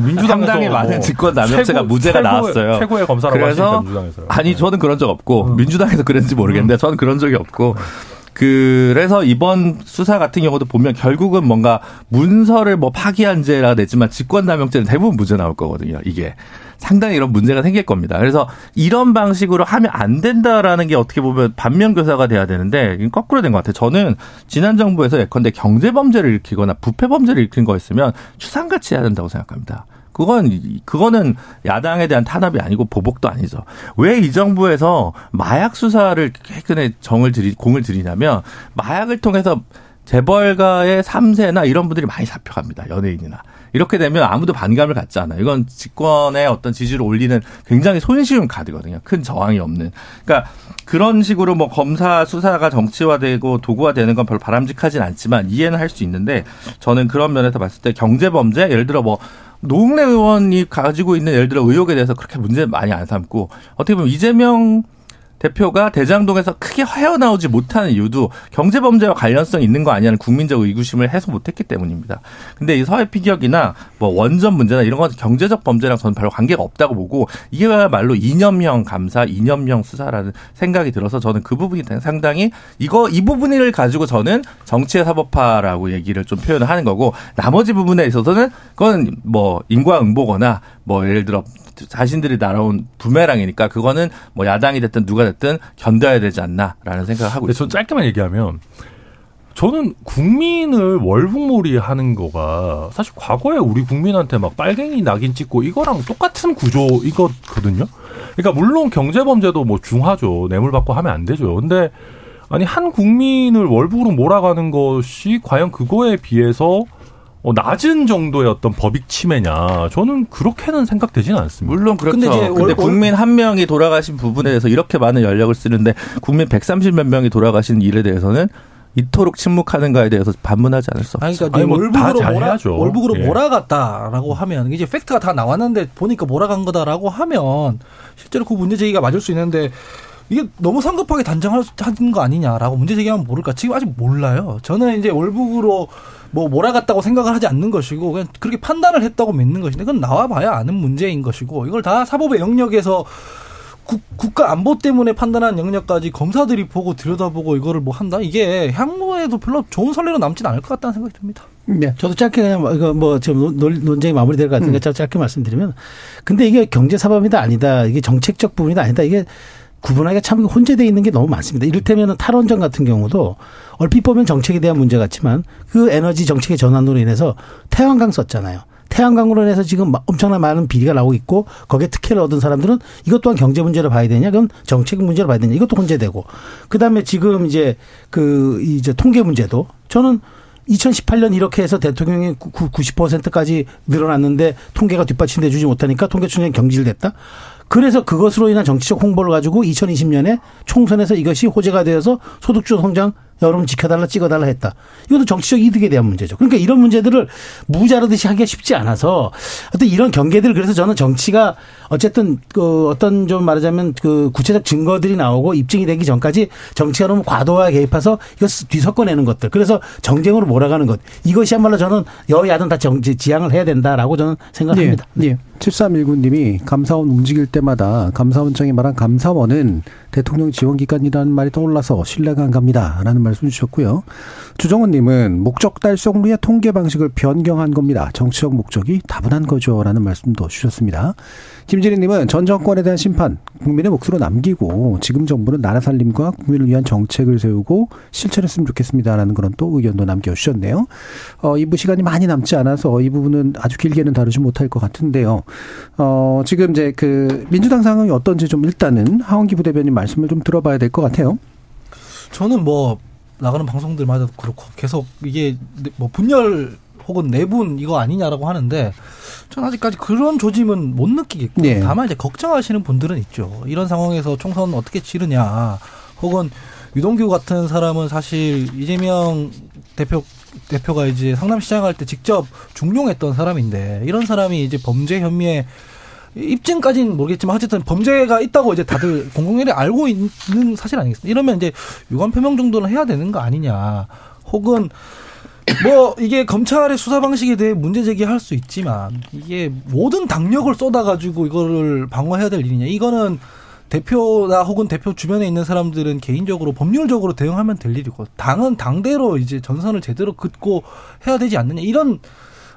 많은 뭐 직권 남용죄가 무죄가 최고, 나왔어요. 최고의 검사라고 그래서. 아니 저는 그런 적 없고 음. 민주당에서 그랬는지 모르겠는데 음. 저는 그런 적이 없고. 그래서 이번 수사 같은 경우도 보면 결국은 뭔가 문서를 뭐 파기한 죄라 냈지만 직권남용죄는 대부분 무죄 나올 거거든요. 이게. 상당히 이런 문제가 생길 겁니다. 그래서 이런 방식으로 하면 안 된다라는 게 어떻게 보면 반면교사가 돼야 되는데 거꾸로 된 것 같아요. 저는 지난 정부에서 예컨대 경제범죄를 일으키거나 부패범죄를 일으킨 거였으면 추상같이 해야 된다고 생각합니다. 그건 그거는 야당에 대한 탄압이 아니고 보복도 아니죠. 왜 이 정부에서 마약 수사를 최근에 정을 들이 공을 들이냐면 마약을 통해서 재벌가의 3세나 이런 분들이 많이 잡혀갑니다. 연예인이나. 이렇게 되면 아무도 반감을 갖지 않아요. 이건 집권의 어떤 지지를 올리는 굉장히 손쉬운 카드거든요. 큰 저항이 없는. 그러니까 그런 식으로 뭐 검사 수사가 정치화되고 도구화되는 건 별로 바람직하진 않지만 이해는 할 수 있는데 저는 그런 면에서 봤을 때 경제범죄 예를 들어 뭐 노웅래 의원이 가지고 있는 예를 들어 의혹에 대해서 그렇게 문제 많이 안 삼고 어떻게 보면 이재명 대표가 대장동에서 크게 헤어나오지 못하는 이유도 경제 범죄와 관련성 있는 거 아니냐는 국민적 의구심을 해소 못했기 때문입니다. 근데 이 서해 피격이나 뭐 원전 문제나 이런 건 경제적 범죄랑 저는 별로 관계가 없다고 보고 이게말로 이념형 감사, 이념형 수사라는 생각이 들어서 저는 그 부분이 상당히 이거 이 부분을 가지고 저는 정치의 사법화라고 얘기를 좀 표현을 하는 거고 나머지 부분에 있어서는 그건 뭐 인과응보거나 뭐 예를 들어 자신들이 날아온 부메랑이니까 그거는 뭐 야당이 됐든 누가 됐든 견뎌야 되지 않나라는 생각을 하고 있습니다. 저 짧게만 얘기하면 저는 국민을 월북몰이 하는 거가 사실 과거에 우리 국민한테 막 빨갱이 낙인 찍고 이거랑 똑같은 구조 이거거든요. 그러니까 물론 경제범죄도 뭐 중하죠. 뇌물 받고 하면 안 되죠. 근데 아니 한 국민을 월북으로 몰아가는 것이 과연 그거에 비해서 어, 낮은 정도의 어떤 법익 침해냐 저는 그렇게는 생각되지는 않습니다. 물론 그렇죠. 근데, 이제 근데 국민 한 명이 돌아가신 부분에 대해서 이렇게 많은 연력을 쓰는데 국민 130몇 명이 돌아가신 일에 대해서는 이토록 침묵하는가에 대해서 반문하지 않을 수 없죠. 그러니까 뭐 월북으로 몰아, 월북으로 예. 몰아갔다라고 하면 이제 팩트가 다 나왔는데 보니까 몰아간 거다라고 하면 실제로 그 문제 제기가 맞을 수 있는데 이게 너무 성급하게 단정한 거 아니냐라고 문제 제기하면 모를까 지금 아직 몰라요. 저는 이제 월북으로 뭐 몰아갔다고 생각을 하지 않는 것이고 그냥 그렇게 판단을 했다고 믿는 것인데 그건 나와봐야 아는 문제인 것이고 이걸 다 사법의 영역에서 국, 국가 안보 때문에 판단한 영역까지 검사들이 보고 들여다보고 이거를 뭐 한다 이게 향후에도 별로 좋은 선례로 남지는 않을 것 같다는 생각이 듭니다. 네, 저도 짧게 그냥 뭐 이거 뭐 지금 논쟁이 마무리될 것 같으니까 음. 짧게 말씀드리면, 근데 이게 경제 사범이다 아니다, 이게 정책적 부분이다 아니다 이게 구분하기가 참 혼재되어 있는 게 너무 많습니다. 이를테면 탈원전 같은 경우도 얼핏 보면 정책에 대한 문제 같지만 그 에너지 정책의 전환으로 인해서 태양광 썼잖아요. 태양광으로 인해서 지금 엄청난 많은 비리가 나오고 있고 거기에 특혜를 얻은 사람들은 이것 또한 경제 문제로 봐야 되냐, 그건 정책 문제로 봐야 되냐, 이것도 혼재되고 그 다음에 지금 이제 그 이제 통계 문제도 저는 2018년 이렇게 해서 대통령이 90%까지 늘어났는데 통계가 뒷받침돼 주지 못하니까 통계청장이 경질됐다. 그래서 그것으로 인한 정치적 홍보를 가지고 2020년에 총선에서 이것이 호재가 되어서 소득주 성장 여러분 지켜달라 찍어달라 했다. 이것도 정치적 이득에 대한 문제죠. 그러니까 이런 문제들을 무자르듯이 하기가 쉽지 않아서 어떤 이런 경계들 그래서 저는 정치가 어쨌든 그 어떤 좀 말하자면 그 구체적 증거들이 나오고 입증이 되기 전까지 정치가 너무 과도하게 개입해서 이거 뒤섞어내는 것들 그래서 정쟁으로 몰아가는 것 이것이야말로 저는 여야든 다 정치 지향을 해야 된다라고 저는 생각합니다. 네. 네. 7319님이 감사원 움직일 때마다 감사원장이 말한 감사원은 대통령 지원 기관이라는 말이 떠올라서 신뢰가 안 갑니다. 라는 말씀 주셨고요. 주정원님은 목적 달성 후에 통계 방식을 변경한 겁니다. 정치적 목적이 다분한 거죠. 라는 말씀도 주셨습니다. 김진희님은 전 정권에 대한 심판 국민의 몫으로 남기고 지금 정부는 나라 살림과 국민을 위한 정책을 세우고 실천했으면 좋겠습니다라는 그런 또 의견도 남겨주셨네요. 어, 2부 시간이 많이 남지 않아서 이 부분은 아주 길게는 다루지 못할 것 같은데요. 어, 지금 이제 그 민주당 상황이 어떤지 좀 일단은 하원기 부대변인 말씀을 좀 들어봐야 될 것 같아요. 저는 뭐 나가는 방송들마다 그렇고 계속 이게 뭐 분열 혹은 내분 이거 아니냐라고 하는데 전 아직까지 그런 조짐은 못 느끼겠고 네. 다만 이제 걱정하시는 분들은 있죠. 이런 상황에서 총선 어떻게 치르냐 혹은 유동규 같은 사람은 사실 이재명 대표 대표가 이제 성남시장 할 때 직접 중용했던 사람인데 이런 사람이 이제 범죄 혐의에 입증까지는 모르겠지만 어쨌든 범죄가 있다고 이제 다들 공공연히 알고 있는 사실 아니겠습니까? 이러면 이제 유감 표명 정도는 해야 되는 거 아니냐. 혹은 뭐 이게 검찰의 수사 방식에 대해 문제 제기할 수 있지만 이게 모든 당력을 쏟아가지고 이거를 방어해야 될 일이냐. 이거는 대표나 혹은 대표 주변에 있는 사람들은 개인적으로 법률적으로 대응하면 될 일이고 당은 당대로 이제 전선을 제대로 긋고 해야 되지 않느냐. 이런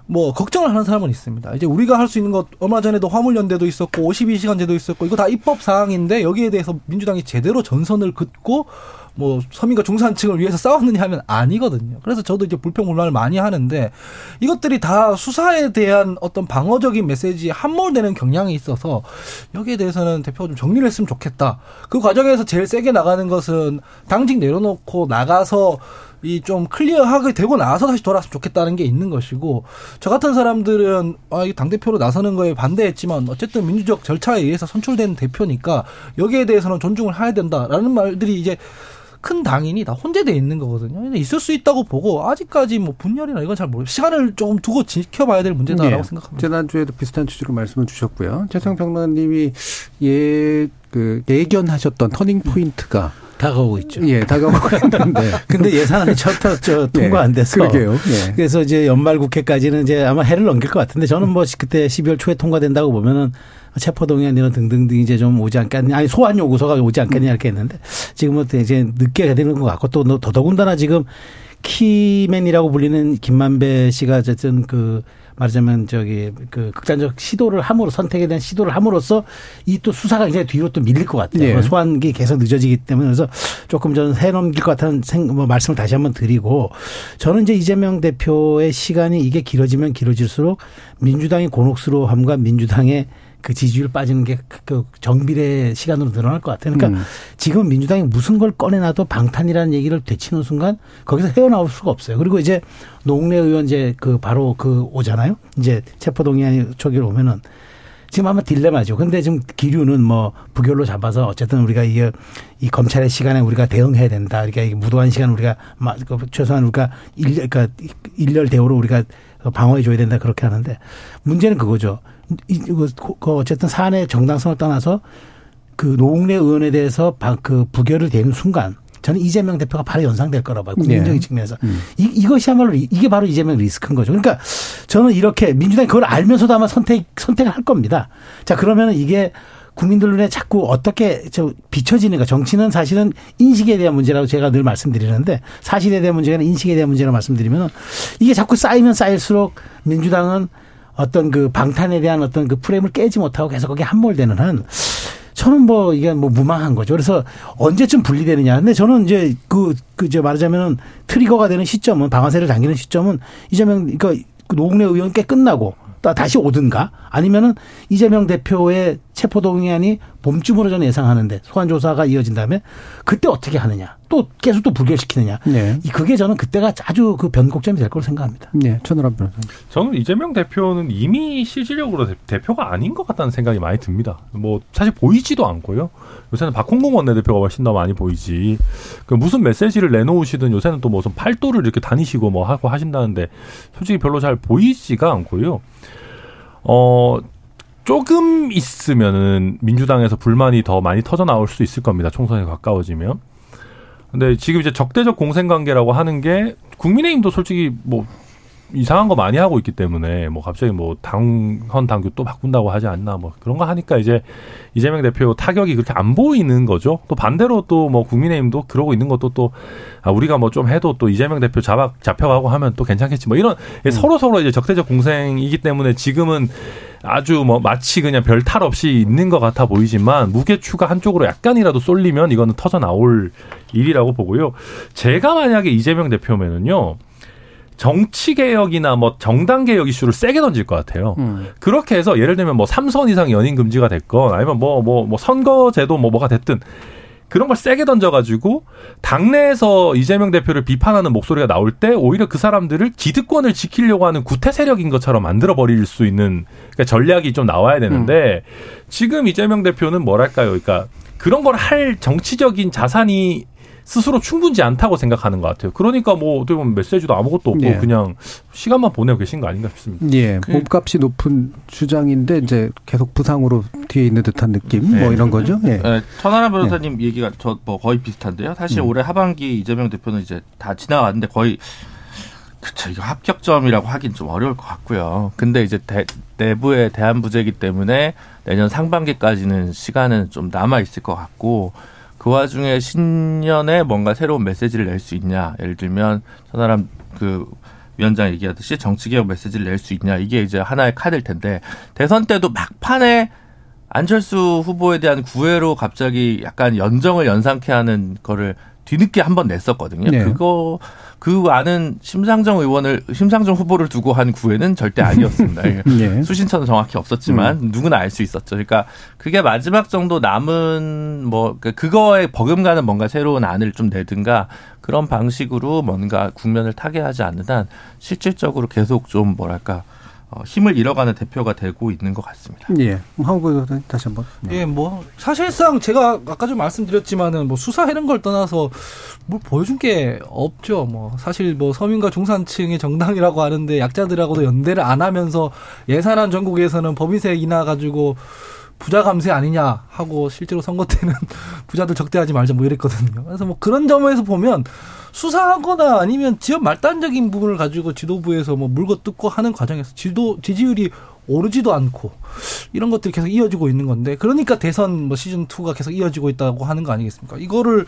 뭐 걱정을 하는 사람은 있습니다. 이제 우리가 할 수 있는 것 얼마 전에도 화물연대도 있었고 52시간제도 있었고 이거 다 입법 사항인데 여기에 대해서 민주당이 제대로 전선을 긋고 뭐 서민과 중산층을 위해서 싸웠느냐 하면 아니거든요. 그래서 저도 이제 불평불만을 많이 하는데 이것들이 다 수사에 대한 어떤 방어적인 메시지에 함몰되는 경향이 있어서 여기에 대해서는 대표가 좀 정리를 했으면 좋겠다. 그 과정에서 제일 세게 나가는 것은 당직 내려놓고 나가서 이 좀 클리어하게 되고 나서 다시 돌아왔으면 좋겠다는 게 있는 것이고 저 같은 사람들은 아, 당 대표로 나서는 거에 반대했지만 어쨌든 민주적 절차에 의해서 선출된 대표니까 여기에 대해서는 존중을 해야 된다라는 말들이 이제 큰 당인이 다 혼재돼 있는 거거든요. 있을 수 있다고 보고 아직까지 뭐 분열이나 이건 잘 모르. 시간을 조금 두고 지켜봐야 될 문제다라고 네. 생각합니다. 지난 주에도 비슷한 취지로 말씀을 주셨고요. 최성 평론가님이 예 그 예견하셨던 turning point가 다가오고 있죠. 예, 다가오고 있는데. 근데 예산안이 첫, 저, 통과 안 돼서. 네, 그러게요. 네. 그래서 이제 연말 국회까지는 이제 아마 해를 넘길 것 같은데 저는 뭐 그때 12월 초에 통과된다고 보면은 체포동의안 이런 등등등 이제 좀 오지 않겠냐. 아니, 소환 요구서가 오지 않겠냐 이렇게 했는데 지금은 이제 늦게 되는 것 같고 또 더더군다나 지금 키맨이라고 불리는 김만배 씨가 어쨌든 그 말하자면 저기 그 극단적 시도를 함으로 선택에 대한 시도를 함으로써 이 또 수사가 이제 뒤로 또 밀릴 것 같아요. 네. 소환기 계속 늦어지기 때문에 그래서 조금 저는 해 넘길 것 같다는 생, 뭐 말씀을 다시 한번 드리고 저는 이제 이재명 대표의 시간이 이게 길어지면 길어질수록 민주당의 곤혹스러움과 민주당의 그 지지율 빠지는 게 그 정비례 시간으로 늘어날 것 같아요. 그러니까 음. 지금 민주당이 무슨 걸 꺼내놔도 방탄이라는 얘기를 되치는 순간 거기서 헤어나올 수가 없어요. 그리고 이제 노웅래 의원 이제 그 바로 그 오잖아요. 이제 체포동의안이 저기로 오면은 지금 아마 딜레마죠. 근데 지금 기류는 뭐 부결로 잡아서 어쨌든 우리가 이게 이 검찰의 시간에 우리가 대응해야 된다. 그러니까 무도한 시간 우리가 그 최소한 우리가 일 그러니까 일렬 대우로 우리가 방어해 줘야 된다 그렇게 하는데 문제는 그거죠. 이거 그 어쨌든 사안의 정당성을 떠나서 그 노웅래 의원에 대해서 그 부결을 되는 순간 저는 이재명 대표가 바로 연상될 거라고 봐요. 국민적인 네. 측면에서. 음. 이, 이것이야말로 이게 바로 이재명 리스크인 거죠. 그러니까 저는 이렇게 민주당이 그걸 알면서도 아마 선택, 선택을 할 겁니다. 자, 그러면 이게 국민들 눈에 자꾸 어떻게 저 비춰지는가. 정치는 사실은 인식에 대한 문제라고 제가 늘 말씀드리는데 사실에 대한 문제가 아니라 인식에 대한 문제라고 말씀드리면 이게 자꾸 쌓이면 쌓일수록 민주당은 어떤 그 방탄에 대한 어떤 그 프레임을 깨지 못하고 계속 거기에 함몰되는 한 저는 뭐 이게 뭐 무망한 거죠. 그래서 언제쯤 분리되느냐. 근데 저는 이제 그, 그, 이제 말하자면은 트리거가 되는 시점은 방아쇠를 당기는 시점은 이재명, 그러니까 그 노웅래 의원 께 끝나고 또 다시 오든가 아니면은 이재명 대표의 체포 동의안이 봄쯤으로 저는 예상하는데 소환 조사가 이어진 다음에 그때 어떻게 하느냐 또 계속 또 부결시키느냐 네. 이 그게 저는 그때가 아주 그 변곡점이 될 거로 생각합니다. 네, 천하람 변호사님. 저는 이재명 대표는 이미 실질적으로 대, 표가 아닌 것 같다는 생각이 많이 듭니다. 뭐 사실 보이지도 않고요. 요새는 박홍근 원내대표가 훨씬 더 많이 보이지. 그 무슨 메시지를 내놓으시든 요새는 또 무슨 팔도를 이렇게 다니시고 뭐 하고 하신다는데 솔직히 별로 잘 보이지가 않고요. 어 조금 있으면은 민주당에서 불만이 더 많이 터져 나올 수 있을 겁니다. 총선에 가까워지면. 근데 지금 이제 적대적 공생 관계라고 하는 게 국민의힘도 솔직히 뭐 이상한 거 많이 하고 있기 때문에 뭐 갑자기 뭐 당헌 당규 또 바꾼다고 하지 않나 뭐 그런 거 하니까 이제 이재명 대표 타격이 그렇게 안 보이는 거죠. 또 반대로 또 뭐 국민의힘도 그러고 있는 것도 또 아, 우리가 뭐 좀 해도 또 이재명 대표 잡아 잡혀가고 하면 또 괜찮겠지 뭐 이런 음. 서로 서로 이제 적대적 공생이기 때문에 지금은 아주 뭐 마치 그냥 별 탈 없이 있는 것 같아 보이지만 무게추가 한쪽으로 약간이라도 쏠리면 이거는 터져 나올 일이라고 보고요. 제가 만약에 이재명 대표면은요. 정치 개혁이나 뭐 정당 개혁 이슈를 세게 던질 것 같아요. 음. 그렇게 해서 예를 들면 뭐 삼선 이상 연임 금지가 됐건 아니면 뭐 뭐뭐 뭐 선거제도 뭐 뭐가 됐든 그런 걸 세게 던져가지고 당내에서 이재명 대표를 비판하는 목소리가 나올 때 오히려 그 사람들을 기득권을 지키려고 하는 구태 세력인 것처럼 만들어 버릴 수 있는 그러니까 전략이 좀 나와야 되는데 음. 지금 이재명 대표는 뭐랄까요, 그러니까 그런 걸 할 정치적인 자산이 스스로 충분치 않다고 생각하는 것 같아요. 그러니까 뭐 어떻게 보면 메시지도 아무것도 없고 예. 그냥 시간만 보내고 계신 거 아닌가 싶습니다. 예, 그 몸값이 높은 주장인데 이제 계속 부상으로 뒤에 있는 듯한 느낌 뭐 네. 뭐 이런 거죠. 예. 네, 천하람 변호사님 예. 얘기가 저 뭐 거의 비슷한데요. 사실 음. 올해 하반기 이재명 대표는 이제 다 지나갔는데 거의 그쵸 이거 합격점이라고 하긴 좀 어려울 것 같고요. 근데 이제 대, 내부의 대한 부재이기 때문에 내년 상반기까지는 시간은 좀 남아 있을 것 같고. 그 와중에 신년에 뭔가 새로운 메시지를 낼 수 있냐. 예를 들면 저 사람 그 위원장 얘기하듯이 정치개혁 메시지를 낼 수 있냐. 이게 이제 하나의 카드일 텐데 대선 때도 막판에 안철수 후보에 대한 구애로 갑자기 약간 연정을 연상케 하는 거를 뒤늦게 한 번 냈었거든요. 네. 그거 그 안은 심상정 의원을 심상정 후보를 두고 한 구애는 절대 아니었습니다. 네. 수신처는 정확히 없었지만 음. 누구나 알 수 있었죠. 그러니까 그게 마지막 정도 남은 뭐그 그거에 버금가는 뭔가 새로운 안을 좀 내든가 그런 방식으로 뭔가 국면을 타개하지 않는 한 실질적으로 계속 좀 뭐랄까 어, 힘을 잃어가는 대표가 되고 있는 것 같습니다. 예. 한국 다시 한번. 네. 예, 뭐 사실상 제가 아까 좀 말씀드렸지만은 뭐 수사 이런 걸 떠나서 뭘 보여준 게 없죠. 뭐 사실 뭐 서민과 중산층의 정당이라고 하는데 약자들하고도 연대를 안 하면서 예산안 전국에서는 법인세 인하 가지고 부자 감세 아니냐 하고 실제로 선거 때는 부자들 적대하지 말자 뭐 이랬거든요. 그래서 뭐 그런 점에서 보면 수사하거나 아니면 지역 말단적인 부분을 가지고 지도부에서 뭐 물고 뜯고 하는 과정에서 지도 지지율이 오르지도 않고 이런 것들이 계속 이어지고 있는 건데 그러니까 대선 뭐 시즌 2가 계속 이어지고 있다고 하는 거 아니겠습니까? 이거를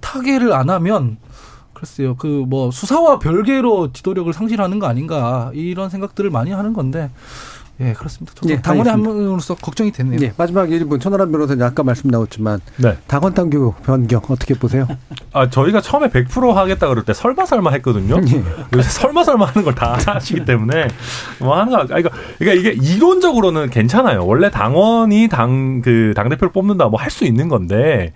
타개를 안 하면 글쎄요 그 뭐 수사와 별개로 지도력을 상실하는 거 아닌가 이런 생각들을 많이 하는 건데 예, 그렇습니다. 예, 당원의 한 명으로서 걱정이 됐네요. 예, 마지막 1분 천하람 변호사님 아까 말씀 나왔지만 네. 당원 당규 변경 어떻게 보세요? 아 저희가 처음에 100% 하겠다 그럴 때 설마 설마 했거든요. 예. 요새 설마 설마 하는 걸 다 하시기 때문에 뭐 하는 거 아, 그러니까, 그러니까 이게 이론적으로는 괜찮아요. 원래 당원이 당 그 당 대표를 뽑는다 뭐 할 수 있는 건데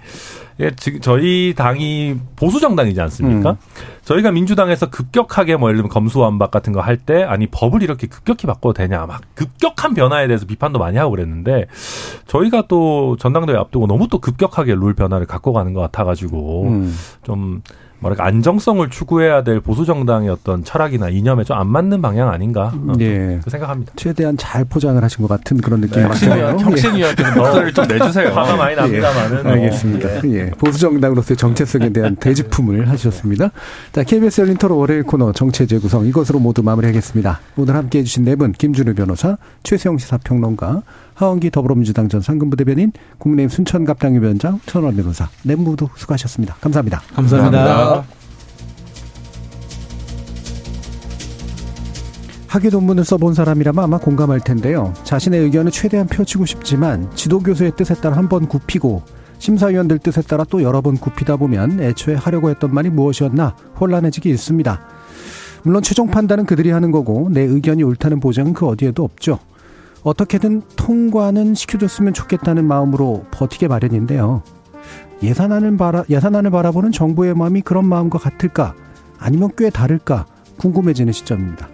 예, 지금 저희 당이 보수 정당이지 않습니까? 음. 저희가 민주당에서 급격하게 뭐 예를 들면 검수완박 같은 거 할 때 아니 법을 이렇게 급격히 바꿔도 되냐 막 급격한 변화에 대해서 비판도 많이 하고 그랬는데 저희가 또 전당대회 앞두고 너무 또 급격하게 룰 변화를 갖고 가는 것 같아가지고 음. 좀 뭐랄까 안정성을 추구해야 될 보수 정당의 어떤 철학이나 이념에 좀 안 맞는 방향 아닌가 어, 예. 그 생각합니다. 최대한 잘 포장을 하신 것 같은 그런 느낌이 네. 드네요. 혁신위원회 목소리를 좀 내주세요. 화가 많이 납니다만은. 예. 알겠습니다. 예. 예. 보수 정당으로서의 정체성에 대한 대지품을 하셨습니다. 자, KBS 열린 토론 월요일 코너 정체 재구성 이것으로 모두 마무리하겠습니다. 오늘 함께해 주신 네 분 김준우 변호사, 최세영 시사평론가, 하원기 더불어민주당 전 상근부 대변인, 국민의힘 순천갑 당위원장, 천원 변호사 네 분 모두 수고하셨습니다. 감사합니다. 감사합니다. 감사합니다. 학위 논문을 써본 사람이라면 아마 공감할 텐데요. 자신의 의견을 최대한 펼치고 싶지만 지도교수의 뜻에 따라 한 번 굽히고 심사위원들 뜻에 따라 또 여러 번 굽히다 보면 애초에 하려고 했던 말이 무엇이었나 혼란해지기 있습니다. 물론 최종 판단은 그들이 하는 거고 내 의견이 옳다는 보장은 그 어디에도 없죠. 어떻게든 통과는 시켜줬으면 좋겠다는 마음으로 버티게 마련인데요. 예산안을 바라, 예산안을 바라보는 정부의 마음이 그런 마음과 같을까? 아니면 꽤 다를까? 궁금해지는 시점입니다.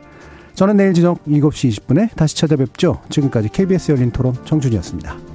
저는 내일 저녁 7시 20분에 다시 찾아뵙죠. 지금까지 KBS 열린 토론 정준이었습니다.